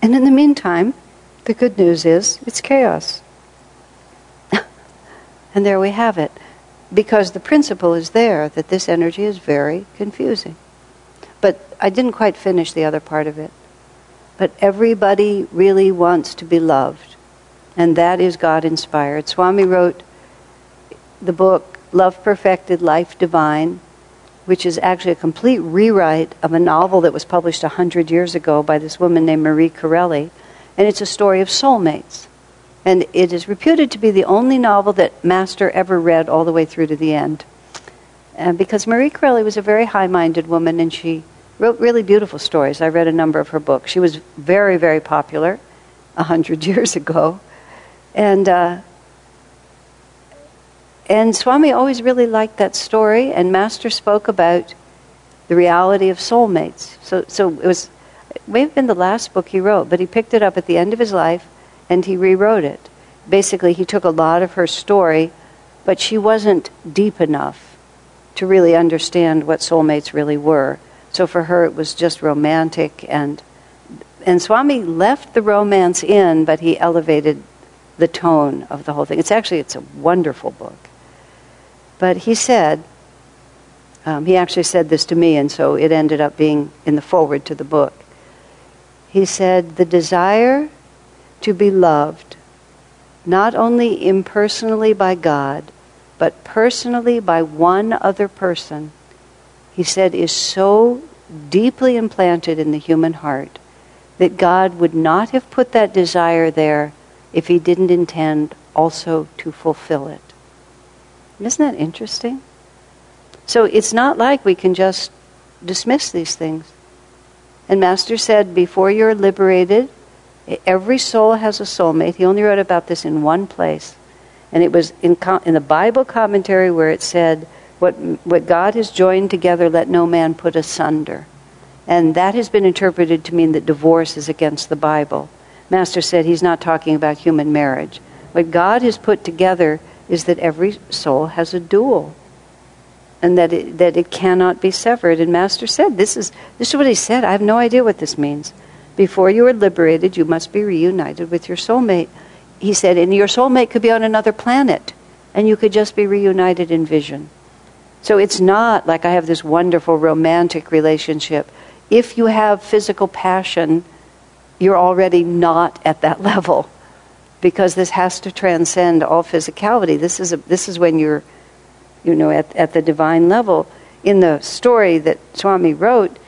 And in the meantime, the good news is it's chaos. <laughs> and there we have it. Because the principle is there that this energy is very confusing. I didn't quite finish the other part of it. But everybody really wants to be loved. And that is God inspired. Swami wrote the book Love Perfected, Life Divine, which is actually a complete rewrite of a novel that was published a hundred years ago by this woman named Marie Corelli. And it's a story of soulmates. And it is reputed to be the only novel that Master ever read all the way through to the end. And because Marie Corelli was a very high minded woman and she wrote really beautiful stories. I read a number of her books. She was very, very popular a hundred <laughs> years ago, and uh, and Swami always really liked that story. And Master spoke about the reality of soulmates. So, so it was it may have been the last book he wrote, but he picked it up at the end of his life and he rewrote it. Basically, he took a lot of her story, but she wasn't deep enough to really understand what soulmates really were. So for her, it was just romantic, and and Swami left the romance in, but he elevated the tone of the whole thing. It's actually it's a wonderful book. But he said, um, he actually said this to me, and so it ended up being in the forward to the book. He said, the desire to be loved, not only impersonally by God, but personally by one other person he said, is so deeply implanted in the human heart that God would not have put that desire there if he didn't intend also to fulfill it. Isn't that interesting? So it's not like we can just dismiss these things. And Master said, before you're liberated, every soul has a soulmate. He only wrote about this in one place. And it was in, in the Bible commentary where it said, what, what God has joined together, let no man put asunder. And that has been interpreted to mean that divorce is against the Bible. Master said he's not talking about human marriage. What God has put together is that every soul has a dual and that it, that it cannot be severed. And Master said, this is, this is what he said. I have no idea what this means. Before you are liberated, you must be reunited with your soulmate. He said, and your soulmate could be on another planet, and you could just be reunited in vision. So it's not like I have this wonderful romantic relationship. If you have physical passion, you're already not at that <laughs> level because this has to transcend all physicality. This is, a, this is when you're, you know, at, at the divine level. In the story that Swami wrote,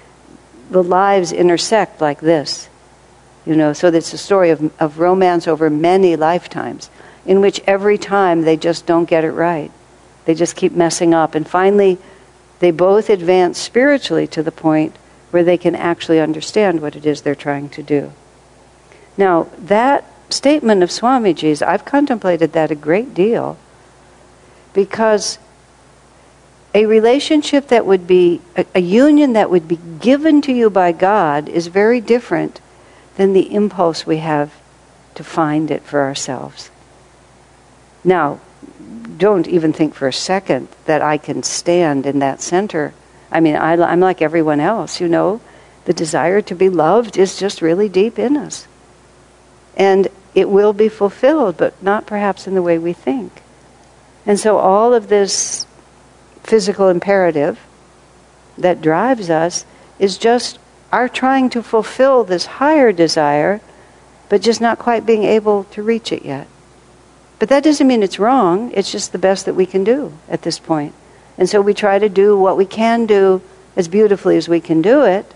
the lives intersect like this. You know, so it's a story of, of romance over many lifetimes, in which every time they just don't get it right. They just keep messing up. And finally, they both advance spiritually to the point where they can actually understand what it is they're trying to do. Now, that statement of Swamiji's, I've contemplated that a great deal because a relationship that would be, a, a, union that would be given to you by God is very different than the impulse we have to find it for ourselves. Now, don't even think for a second that I can stand in that center. I mean, I, I'm like everyone else, you know. The desire to be loved is just really deep in us. And it will be fulfilled, but not perhaps in the way we think. And so all of this physical imperative that drives us is just our trying to fulfill this higher desire, but just not quite being able to reach it yet. But that doesn't mean it's wrong, it's just the best that we can do at this point. And so we try to do what we can do as beautifully as we can do it,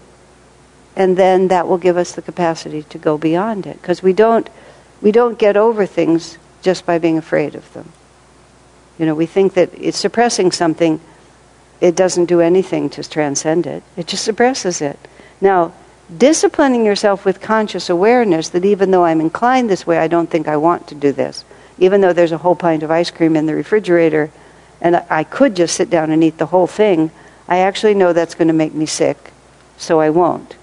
and then that will give us the capacity to go beyond it. Because we don't, we don't get over things just by being afraid of them. You know, we think that it's suppressing something, it doesn't do anything to transcend it, it just suppresses it. Now, disciplining yourself with conscious awareness that even though I'm inclined this way, I don't think I want to do this even though there's a whole pint of ice cream in the refrigerator and I could just sit down and eat the whole thing, I actually know that's going to make me sick, so I won't.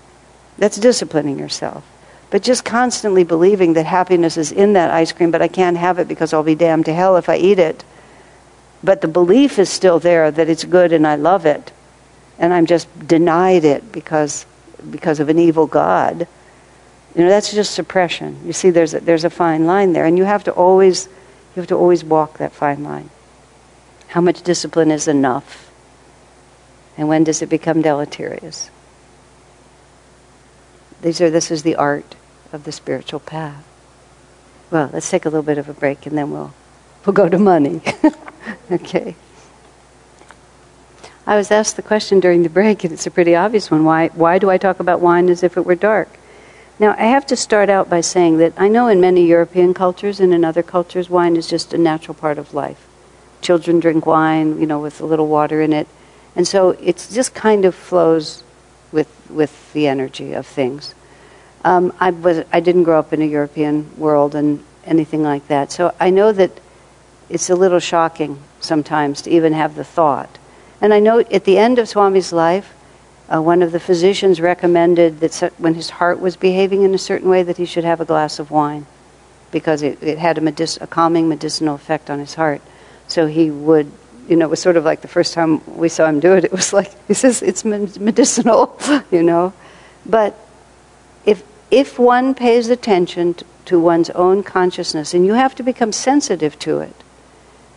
That's disciplining yourself. But just constantly believing that happiness is in that ice cream, but I can't have it because I'll be damned to hell if I eat it. But the belief is still there that it's good and I love it. And I'm just denied it because, because of an evil God. You know, that's just suppression. You see, there's a, there's a fine line there, and you have to always you have to always walk that fine line. How much discipline is enough, and when does it become deleterious? These are this is the art of the spiritual path. Well, let's take a little bit of a break, and then we'll we'll go to money. <laughs> okay. I was asked the question during the break, and it's a pretty obvious one. Why, why do I talk about wine as if it were dark? Now, I have to start out by saying that I know in many European cultures and in other cultures, wine is just a natural part of life. Children drink wine, you know, with a little water in it. And so it just kind of flows with, with the energy of things. Um, I, was, I didn't grow up in a European world and anything like that. So I know that it's a little shocking sometimes to even have the thought. And I know at the end of Swami's life, uh, one of the physicians recommended that when his heart was behaving in a certain way that he should have a glass of wine because it, it had a, a calming medicinal effect on his heart. So he would, you know, it was sort of like the first time we saw him do it, it was like, <laughs> he says, it's medicinal, <laughs> you know. But if, if one pays attention to one's own consciousness, and you have to become sensitive to it,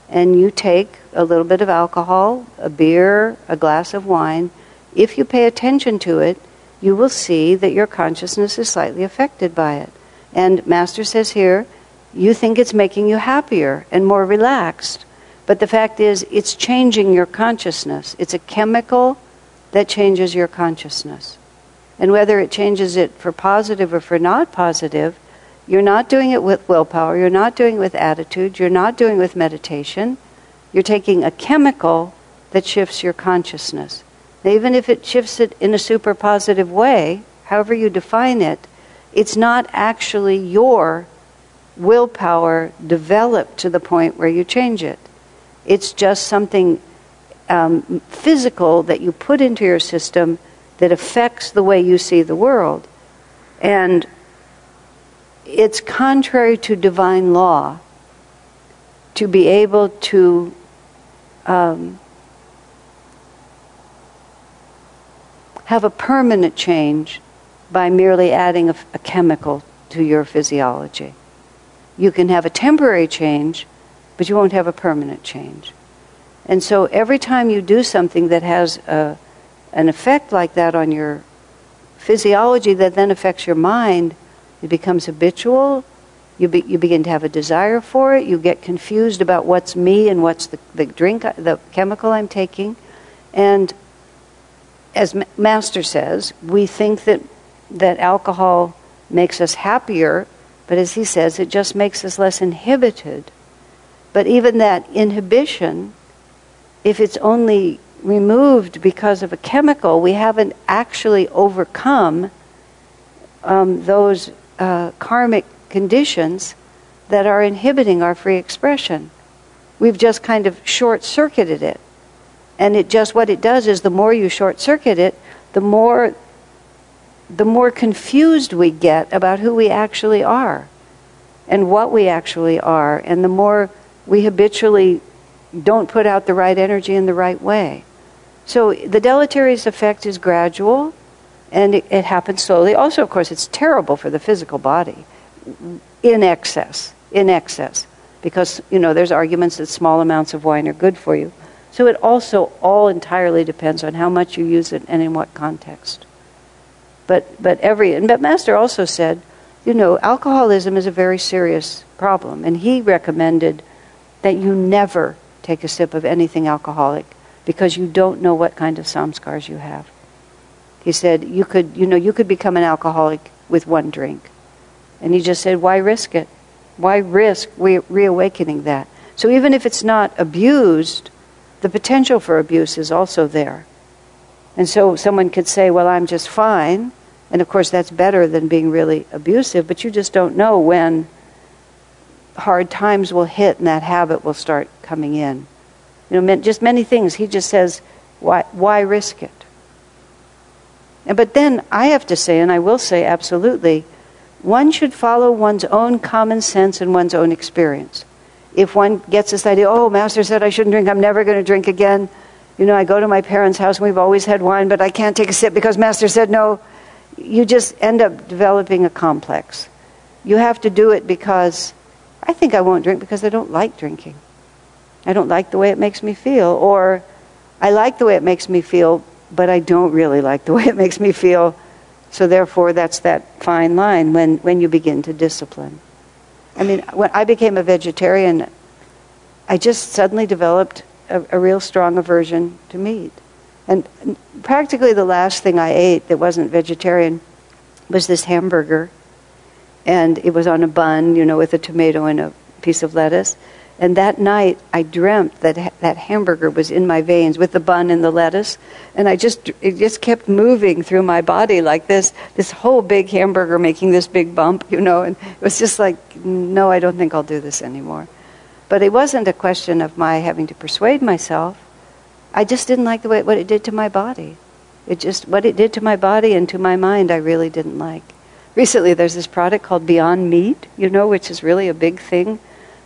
and you take a little bit of alcohol, a beer, a glass of wine, if you pay attention to it, you will see that your consciousness is slightly affected by it. And Master says here, you think it's making you happier and more relaxed. But the fact is, it's changing your consciousness. It's a chemical that changes your consciousness. And whether it changes it for positive or for not positive, you're not doing it with willpower, you're not doing it with attitude, you're not doing it with meditation. You're taking a chemical that shifts your consciousness. Even if it shifts it in a super positive way, however you define it, it's not actually your willpower developed to the point where you change it. It's just something um, physical that you put into your system that affects the way you see the world. And it's contrary to divine law to be able to um, have a permanent change by merely adding a, a chemical to your physiology. You can have a temporary change, but you won't have a permanent change. And so every time you do something that has a, an effect like that on your physiology that then affects your mind, it becomes habitual. You, be, you begin to have a desire for it. You get confused about what's me and what's the, the drink, the chemical I'm taking. And as Master says, we think that, that alcohol makes us happier, but as he says, it just makes us less inhibited. But even that inhibition, if it's only removed because of a chemical, we haven't actually overcome um, those uh, karmic conditions that are inhibiting our free expression. We've just kind of short circuited it. And it just what it does is the more you short circuit it, the more the more confused we get about who we actually are and what we actually are, and the more We habitually don't put out the right energy in the right way. So the deleterious effect is gradual and it, it happens slowly. Also, of course, it's terrible for the physical body in excess, in excess, because, you know, there's arguments that small amounts of wine are good for you. So it also all entirely depends on how much you use it and in what context. But, but every, and but Master also said, you know, alcoholism is a very serious problem, and he recommended that you never take a sip of anything alcoholic because you don't know what kind of samskars you have. He said you could, you know, you could become an alcoholic with one drink. And he just said, why risk it? Why risk re- reawakening that? So even if it's not abused, the potential for abuse is also there. And so someone could say, well, I'm just fine. And of course, that's better than being really abusive, but you just don't know when hard times will hit and that habit will start coming in. You know, just many things. He just says, why, why risk it? And, but then I have to say, and I will say absolutely, one should follow one's own common sense and one's own experience. If one gets this idea, oh, Master said I shouldn't drink, I'm never going to drink again. You know, I go to my parents' house and we've always had wine, but I can't take a sip because Master said no. You just end up developing a complex. You have to do it because I think I won't drink because I don't like drinking. I don't like the way it makes me feel. Or I like the way it makes me feel, but I don't really like the <laughs> way it makes me feel. So therefore, that's that fine line when, when you begin to discipline. I mean, when I became a vegetarian, I just suddenly developed a, a real strong aversion to meat. And practically the last thing I ate that wasn't vegetarian was this hamburger. And it was on a bun, you know, with a tomato and a piece of lettuce. And that night, I dreamt that ha- that hamburger was in my veins with the bun and the lettuce, and I just it just kept moving through my body like this. This whole big hamburger making this big bump, you know, and it was just like, no, I don't think I'll do this anymore. But it wasn't a question of my having to persuade myself. I just didn't like the way what it did to my body. It just what it did to my body and to my mind. I really didn't like. Recently, there's this product called Beyond Meat, you know, which is really a big thing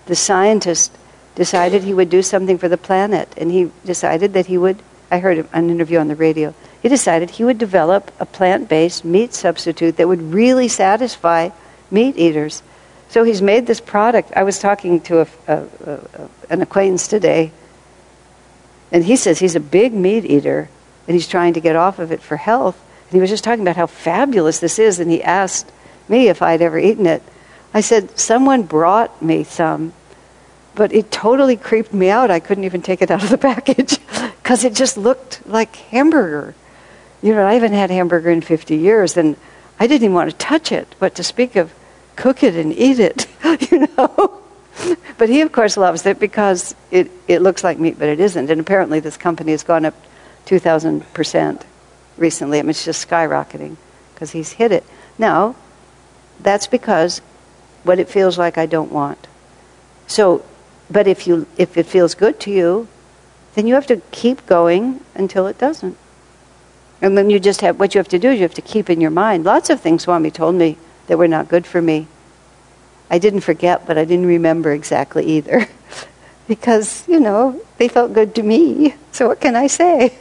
the scientist decided he would do something for the planet, and he decided that he would. I heard an interview on the radio. He decided he would develop a plant based meat substitute that would really satisfy meat eaters. So he's made this product. I was talking to a, a, a, an acquaintance today, and he says he's a big meat eater, and he's trying to get off of it for health. And he was just talking about how fabulous this is, and he asked me if I'd ever eaten it. I said, Someone brought me some, but it totally creeped me out. I couldn't even take it out of the <laughs> package because it just looked like hamburger. You know, I haven't had hamburger in 50 years, and I didn't even want to touch it, but to speak of cook it and eat it, <laughs> you know. <laughs> but he, of course, loves it because it, it looks like meat, but it isn't. And apparently, this company has gone up 2,000% recently. I mean, it's just skyrocketing because he's hit it. Now, that's because what it feels like I don't want. So, but if you if it feels good to you, then you have to keep going until it doesn't. And then you just have what you have to do is you have to keep in your mind. Lots of things Swami told me that were not good for me. I didn't forget, but I didn't remember exactly either. <laughs> because, you know, they felt good to me. So what can I say?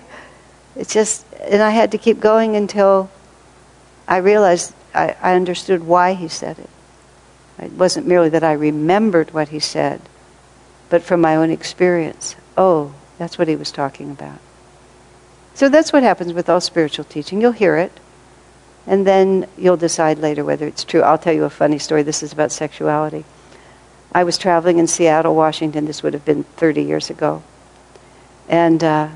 It's just and I had to keep going until I realized I, I understood why he said it. It wasn't merely that I remembered what he said, but from my own experience. Oh, that's what he was talking about. So that's what happens with all spiritual teaching. You'll hear it, and then you'll decide later whether it's true. I'll tell you a funny story. This is about sexuality. I was traveling in Seattle, Washington. This would have been 30 years ago. And uh,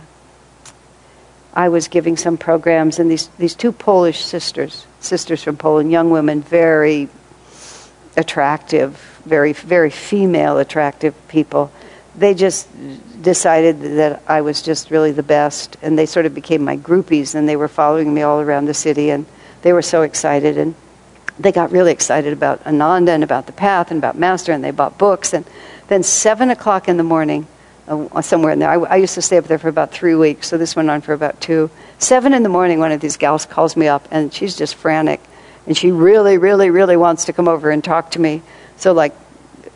I was giving some programs, and these, these two Polish sisters, sisters from Poland, young women, very attractive, very, very female attractive people. They just decided that I was just really the best, and they sort of became my groupies, and they were following me all around the city, and they were so excited, and they got really excited about Ananda and about the path and about Master, and they bought books, and then seven o'clock in the morning, uh, somewhere in there, I, I used to stay up there for about three weeks, so this went on for about two. Seven in the morning, one of these gals calls me up, and she's just frantic and she really, really, really wants to come over and talk to me. So, like,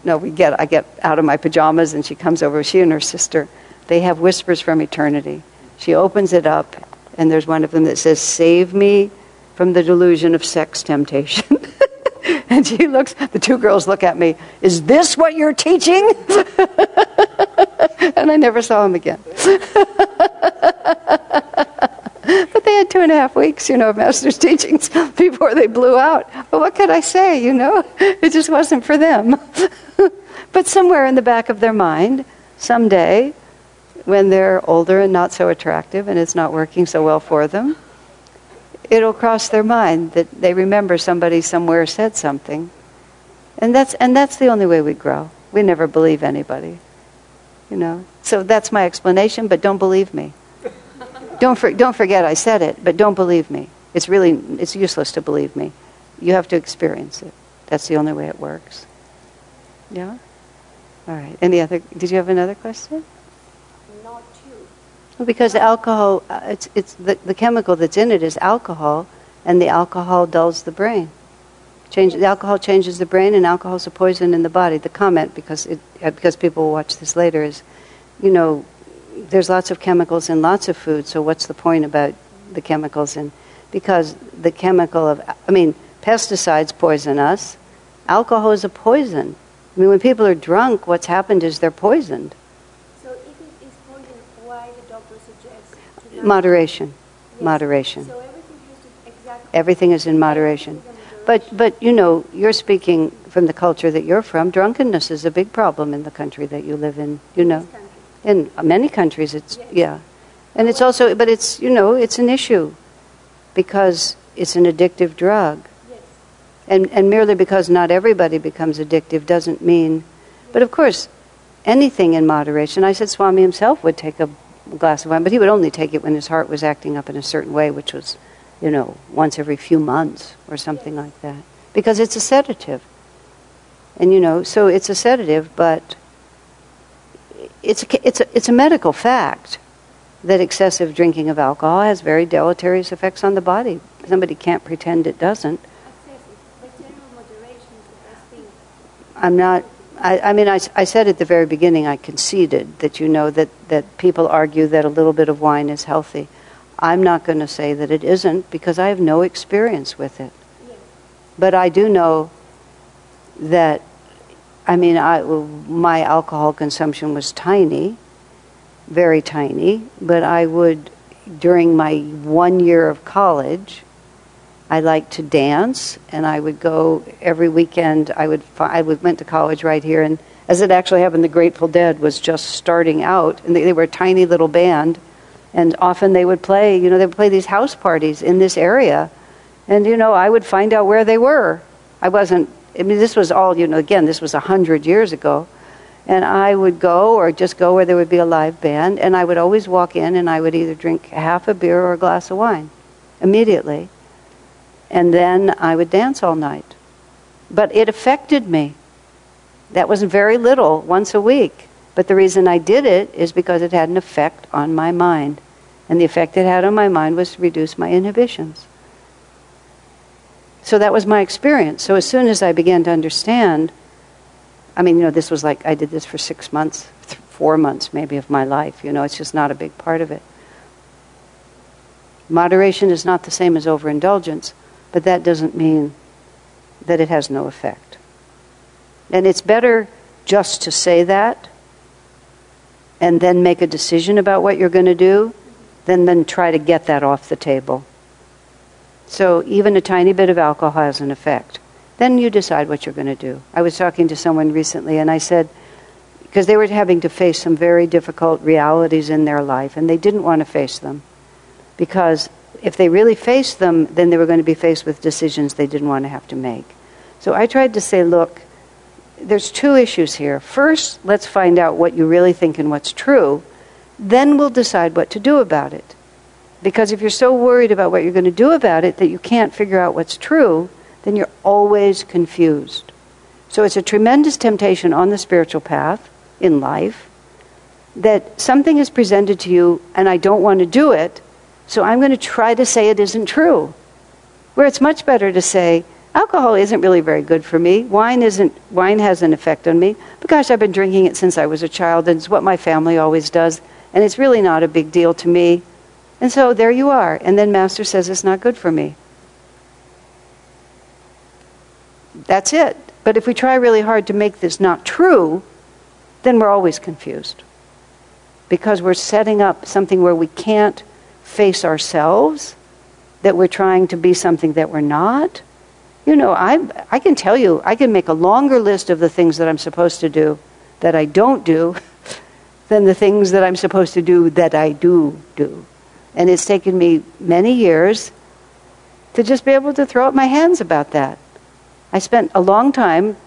no, we get, I get out of my pajamas and she comes over, she and her sister, they have Whispers from Eternity. She opens it up and there's one of them that says, Save me from the delusion of sex temptation. <laughs> and she looks, the two girls look at me, Is this what you're teaching? <laughs> and I never saw them again. <laughs> but they had two and a half weeks, you know, of master's <laughs> teachings before they blew out. But what could I say, you know? <laughs> It just wasn't for them. <laughs> but somewhere in the back of their mind, someday, when they're older and not so attractive and it's not working so well for them, it'll cross their mind that they remember somebody somewhere said something. And that's, and that's the only way we grow. We never believe anybody. You know? So that's my explanation, but don't believe me. Don't, for, don't forget I said it, but don't believe me. It's really, it's useless to believe me. You have to experience it. That's the only way it works. Yeah? All right. Any other, did you have another question? Not you. Well, because alcohol, uh, it's, it's the, the chemical that's in it is alcohol, and the alcohol dulls the brain. Change, the alcohol changes the brain, and alcohol is a poison in the body. The comment, because, it, uh, because people will watch this later, is, you know, there's lots of chemicals in lots of food, so what's the point about the chemicals in? Because the chemical of, I mean, pesticides poison us. Alcohol is a poison. I mean, when people are drunk, what's happened is they're poisoned. So if it is poison, why the doctor suggests Moderation. Yes. Moderation. So everything has to exactly. Everything is in moderation. But, but you know, you're speaking from the culture that you're from. Drunkenness is a big problem in the country that you live in, you know. In many countries, it's, yeah. And it's also, but it's, you know, it's an issue because it's an addictive drug. And, and merely because not everybody becomes addictive doesn't mean, but of course, anything in moderation. I said Swami himself would take a glass of wine, but he would only take it when his heart was acting up in a certain way, which was, you know, once every few months or something like that. Because it's a sedative. And, you know, so it's a sedative, but it's a, it's a, it's a medical fact that excessive drinking of alcohol has very deleterious effects on the body. Somebody can't pretend it doesn't. Excessive, but general moderation is the best thing. I'm not. I, I mean, I, I said at the very beginning, I conceded that you know that, that people argue that a little bit of wine is healthy. I'm not going to say that it isn't because I have no experience with it. Yes. But I do know that, I mean, I, my alcohol consumption was tiny, very tiny, but I would, during my one year of college, I liked to dance, and I would go every weekend. I would I would, went to college right here, and as it actually happened, the Grateful Dead was just starting out, and they, they were a tiny little band, and often they would play. You know, they would play these house parties in this area, and you know, I would find out where they were. I wasn't. I mean, this was all. You know, again, this was a hundred years ago, and I would go or just go where there would be a live band, and I would always walk in, and I would either drink half a beer or a glass of wine, immediately and then I would dance all night. But it affected me. That was very little, once a week. But the reason I did it is because it had an effect on my mind. And the effect it had on my mind was to reduce my inhibitions. So that was my experience. So as soon as I began to understand, I mean, you know, this was like I did this for six months, th- four months maybe of my life. You know, it's just not a big part of it. Moderation is not the same as overindulgence, but that doesn't mean that it has no effect. And it's better just to say that and then make a decision about what you're going to do than then try to get that off the table. So even a tiny bit of alcohol has an effect. Then you decide what you're going to do. I was talking to someone recently and I said, because they were having to face some very difficult realities in their life and they didn't want to face them because if they really faced them, then they were going to be faced with decisions they didn't want to have to make. So I tried to say, look, there's two issues here. First, let's find out what you really think and what's true. Then we'll decide what to do about it. Because if you're so worried about what you're going to do about it that you can't figure out what's true, then you're always confused. So it's a tremendous temptation on the spiritual path in life that something is presented to you and I don't want to do it, so I'm going to try to say it isn't true. Where it's much better to say, alcohol isn't really very good for me. Wine isn't wine has an effect on me. But gosh, I've been drinking it since I was a child and it's what my family always does and it's really not a big deal to me. And so there you are. And then master says it's not good for me. That's it. But if we try really hard to make this not true, then we're always confused. Because we're setting up something where we can't face ourselves, that we're trying to be something that we're not. You know, I, I can tell you, I can make a longer list of the things that I'm supposed to do that I don't do <laughs> than the things that I'm supposed to do that I do do. And it's taken me many years to just be able to throw up my hands about that. I spent a long time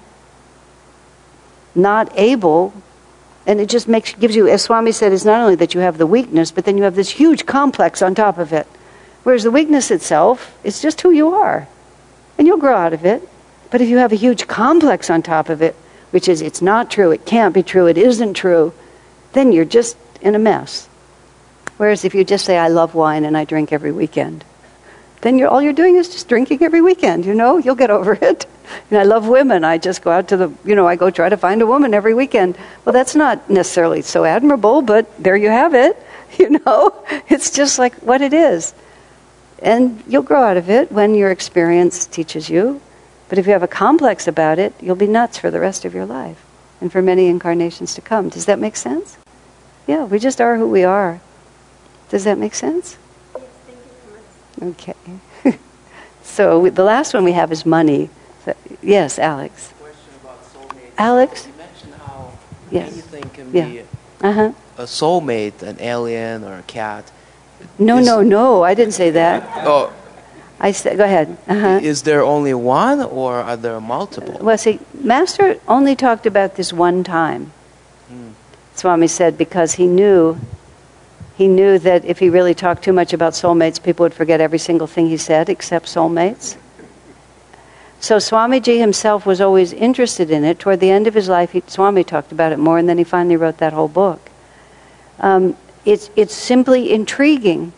not able, and it just makes gives you, as Swami said, it's not only that you have the weakness, but then you have this huge complex on top of it. Whereas the weakness itself is just who you are, and you'll grow out of it. But if you have a huge complex on top of it, which is it's not true, it can't be true, it isn't true, then you're just in a mess. Whereas if you just say, I love wine and I drink every weekend, then you're, all you're doing is just drinking every weekend, you know? You'll get over <laughs> it. And I love women. I just go out to the, you know, I go try to find a woman every weekend. Well, that's not necessarily so admirable, but there you have it, <laughs> you know? It's just like what it is. And you'll grow out of it when your experience teaches you. But if you have a complex about it, you'll be nuts for the rest of your life and for many incarnations to come. Does that make sense? Yeah, we just are who we are. Does that make sense? Okay. <laughs> so the last one we have is money. So, yes, Alex. Alex? You mentioned how yes. anything can yeah. be uh-huh. a soulmate, an alien, or a cat. No, is, no, no. I didn't say that. Oh. I said, go ahead. Uh-huh. Is there only one, or are there multiple? Well, see, Master only talked about this one time. Hmm. Swami said because he knew he knew that if he really talked too much about soulmates, people would forget every single thing he said except soulmates. So Swamiji himself was always interested in it. Toward the end of his life, he, Swami talked about it more, and then he finally wrote that whole book. Um, it's, it's simply intriguing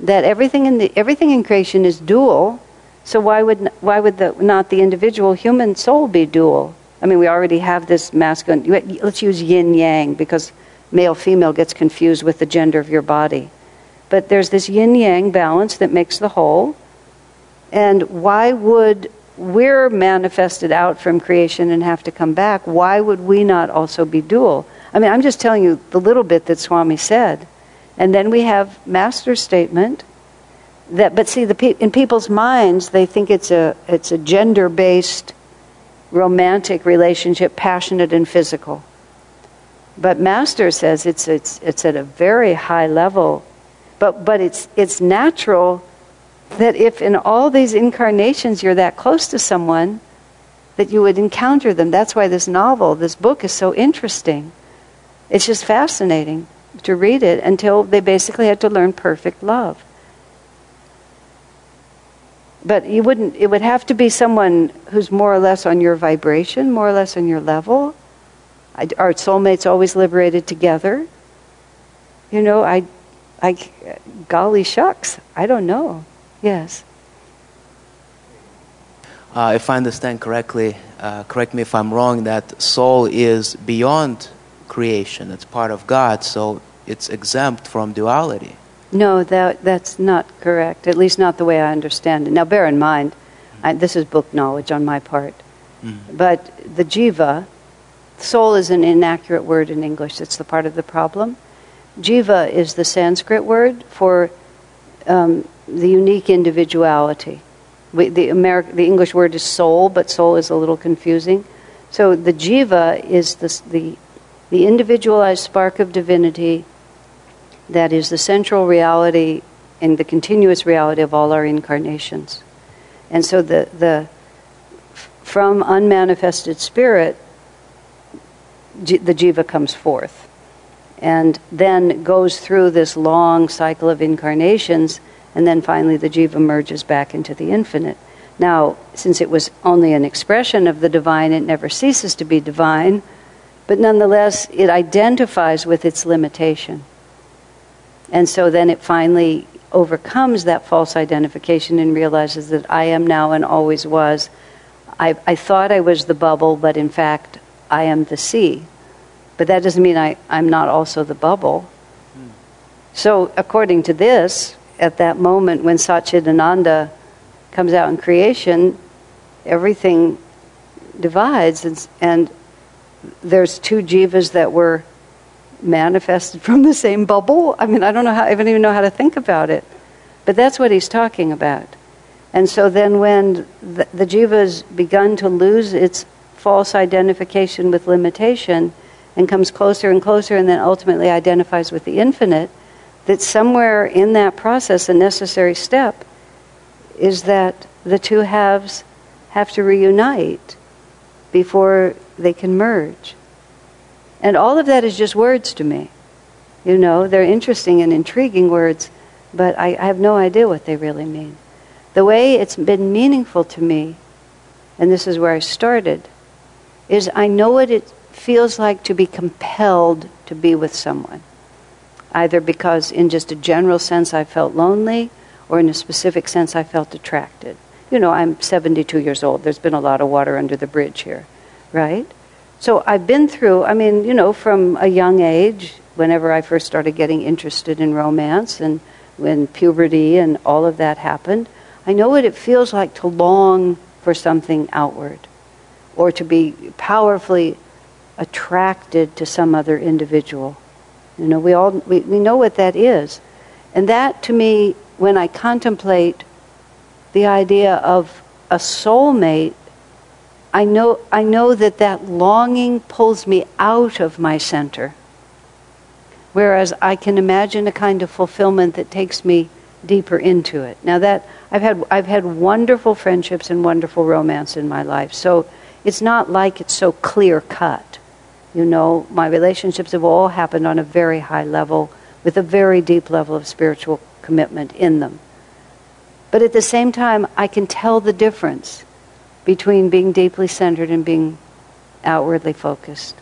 that everything in, the, everything in creation is dual. So why would, why would the, not the individual human soul be dual? I mean, we already have this masculine. Let's use yin yang because male female gets confused with the gender of your body. But there's this yin yang balance that makes the whole. And why would we're manifested out from creation and have to come back? Why would we not also be dual? I mean, I'm just telling you the little bit that Swami said. And then we have Master's statement that, but see, the pe- in people's minds, they think it's a, it's a gender based romantic relationship, passionate and physical. But Master says it's, it's, it's at a very high level. But, but it's, it's natural that if in all these incarnations you're that close to someone, that you would encounter them. That's why this novel, this book is so interesting. It's just fascinating to read it until they basically had to learn perfect love. But you wouldn't, it would have to be someone who's more or less on your vibration, more or less on your level. Are soulmates always liberated together? You know, I, I, golly shucks, I don't know. Yes. Uh, if I understand correctly, uh, correct me if I'm wrong, that soul is beyond creation. It's part of God, so it's exempt from duality. No, that, that's not correct, at least not the way I understand it. Now, bear in mind, I, this is book knowledge on my part. Mm-hmm. But the jiva, soul is an inaccurate word in English, it's the part of the problem. Jiva is the Sanskrit word for um, the unique individuality. We, the, Ameri- the English word is soul, but soul is a little confusing. So the jiva is the, the, the individualized spark of divinity that is the central reality and the continuous reality of all our incarnations. And so the, the from unmanifested spirit, the jiva comes forth and then goes through this long cycle of incarnations, and then finally the jiva merges back into the infinite. Now, since it was only an expression of the divine, it never ceases to be divine, but nonetheless, it identifies with its limitation. And so then it finally overcomes that false identification and realizes that I am now and always was. I, I thought I was the bubble, but in fact, I am the sea. But that doesn't mean I, I'm not also the bubble. So, according to this, at that moment when Satchidananda comes out in creation, everything divides, and, and there's two jivas that were manifested <laughs> from the same bubble. I mean, I don't know how, I don't even know how to think about it. But that's what he's talking about. And so then when the, the jiva's begun to lose its false identification with limitation and comes closer and closer and then ultimately identifies with the infinite, that somewhere in that process, a necessary step is that the two halves have to reunite before they can merge. And all of that is just words to me. You know, they're interesting and intriguing words, but I, I have no idea what they really mean. The way it's been meaningful to me, and this is where I started, is I know what it feels like to be compelled to be with someone. Either because, in just a general sense, I felt lonely, or in a specific sense, I felt attracted. You know, I'm 72 years old. There's been a lot of water under the bridge here, right? So I've been through, I mean, you know, from a young age, whenever I first started getting interested in romance and when puberty and all of that happened, I know what it feels like to long for something outward or to be powerfully attracted to some other individual. You know, we all we, we know what that is. And that to me, when I contemplate the idea of a soulmate I know, I know that that longing pulls me out of my center. Whereas I can imagine a kind of fulfillment that takes me deeper into it. Now that I've had I've had wonderful friendships and wonderful romance in my life. So it's not like it's so clear cut. You know, my relationships have all happened on a very high level with a very deep level of spiritual commitment in them. But at the same time, I can tell the difference between being deeply centered and being outwardly focused.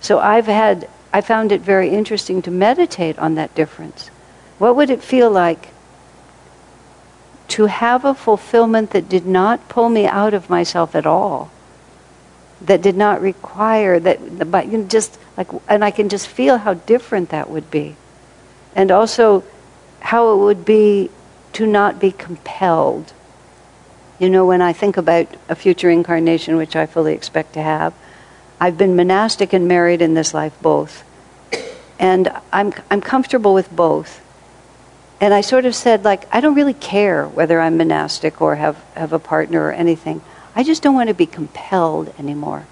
So I've had, I found it very interesting to meditate on that difference. What would it feel like to have a fulfillment that did not pull me out of myself at all? That did not require that, but you know, just like, and I can just feel how different that would be. And also how it would be to not be compelled you know, when I think about a future incarnation, which I fully expect to have, I've been monastic and married in this life both. And I'm, I'm comfortable with both. And I sort of said, like, I don't really care whether I'm monastic or have, have a partner or anything. I just don't want to be compelled anymore.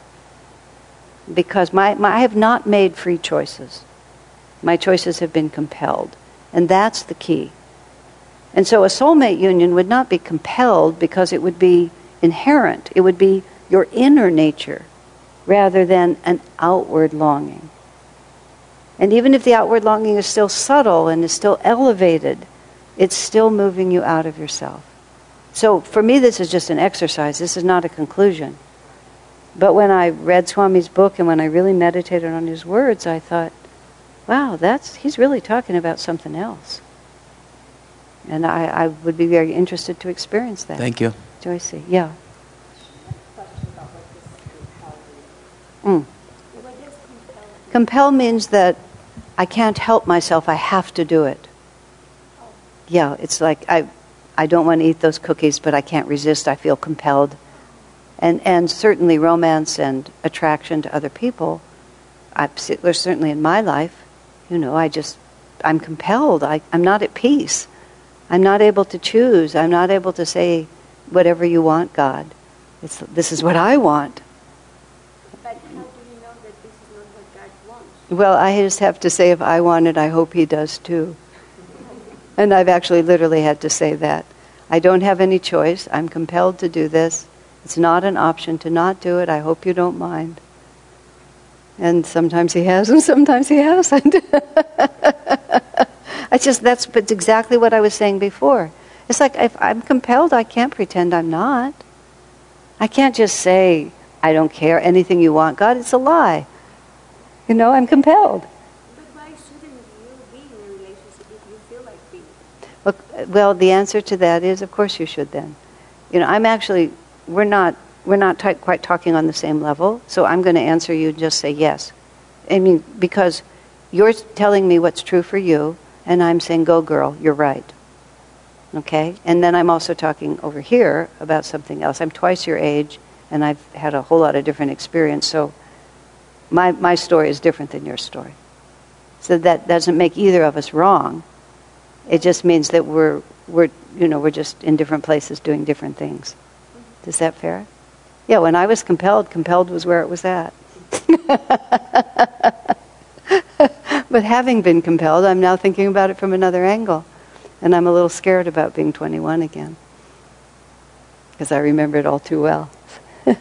Because my, my, I have not made free choices. My choices have been compelled. And that's the key. And so a soulmate union would not be compelled because it would be inherent. It would be your inner nature rather than an outward longing. And even if the outward longing is still subtle and is still elevated, it's still moving you out of yourself. So for me, this is just an exercise. This is not a conclusion. But when I read Swami's book and when I really meditated on his words, I thought, wow, that's, he's really talking about something else. And I, I would be very interested to experience that. Thank you. Joyce, yeah. Mm. Compel means that I can't help myself, I have to do it. Yeah, it's like I, I don't want to eat those cookies, but I can't resist, I feel compelled. And, and certainly romance and attraction to other people, I, certainly in my life, you know, I just, I'm compelled, I, I'm not at peace. I'm not able to choose. I'm not able to say, whatever you want, God. It's, this is what I want. But how do you know that this is not what God wants? Well, I just have to say, if I want it, I hope He does too. And I've actually literally had to say that. I don't have any choice. I'm compelled to do this. It's not an option to not do it. I hope you don't mind. And sometimes he has, and sometimes he hasn't. <laughs> I just that's but exactly what I was saying before. It's like if I'm compelled, I can't pretend I'm not. I can't just say I don't care anything you want, God. It's a lie. You know, I'm compelled. But why shouldn't you be in a relationship if you feel like being? Well, well, the answer to that is, of course you should then. You know, I'm actually, we're not, we're not t- quite talking on the same level, so I'm going to answer you and just say yes. I mean, because you're telling me what's true for you, and I'm saying, go girl, you're right. Okay? And then I'm also talking over here about something else. I'm twice your age, and I've had a whole lot of different experience, so my, my story is different than your story. So that doesn't make either of us wrong. It just means that we're, we're, you know, we're just in different places doing different things. Is that fair? Yeah, when I was compelled, compelled was where it was at. <laughs> but having been compelled, I'm now thinking about it from another angle. And I'm a little scared about being 21 again. Because I remember it all too well. <laughs>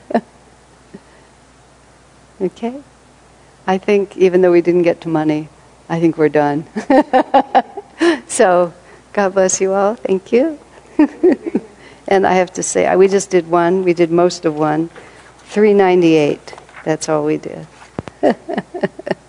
okay? I think even though we didn't get to money, I think we're done. <laughs> <laughs> so, God bless you all. Thank you. <laughs> and I have to say, we just did one. We did most of one. 398. That's all we did. <laughs>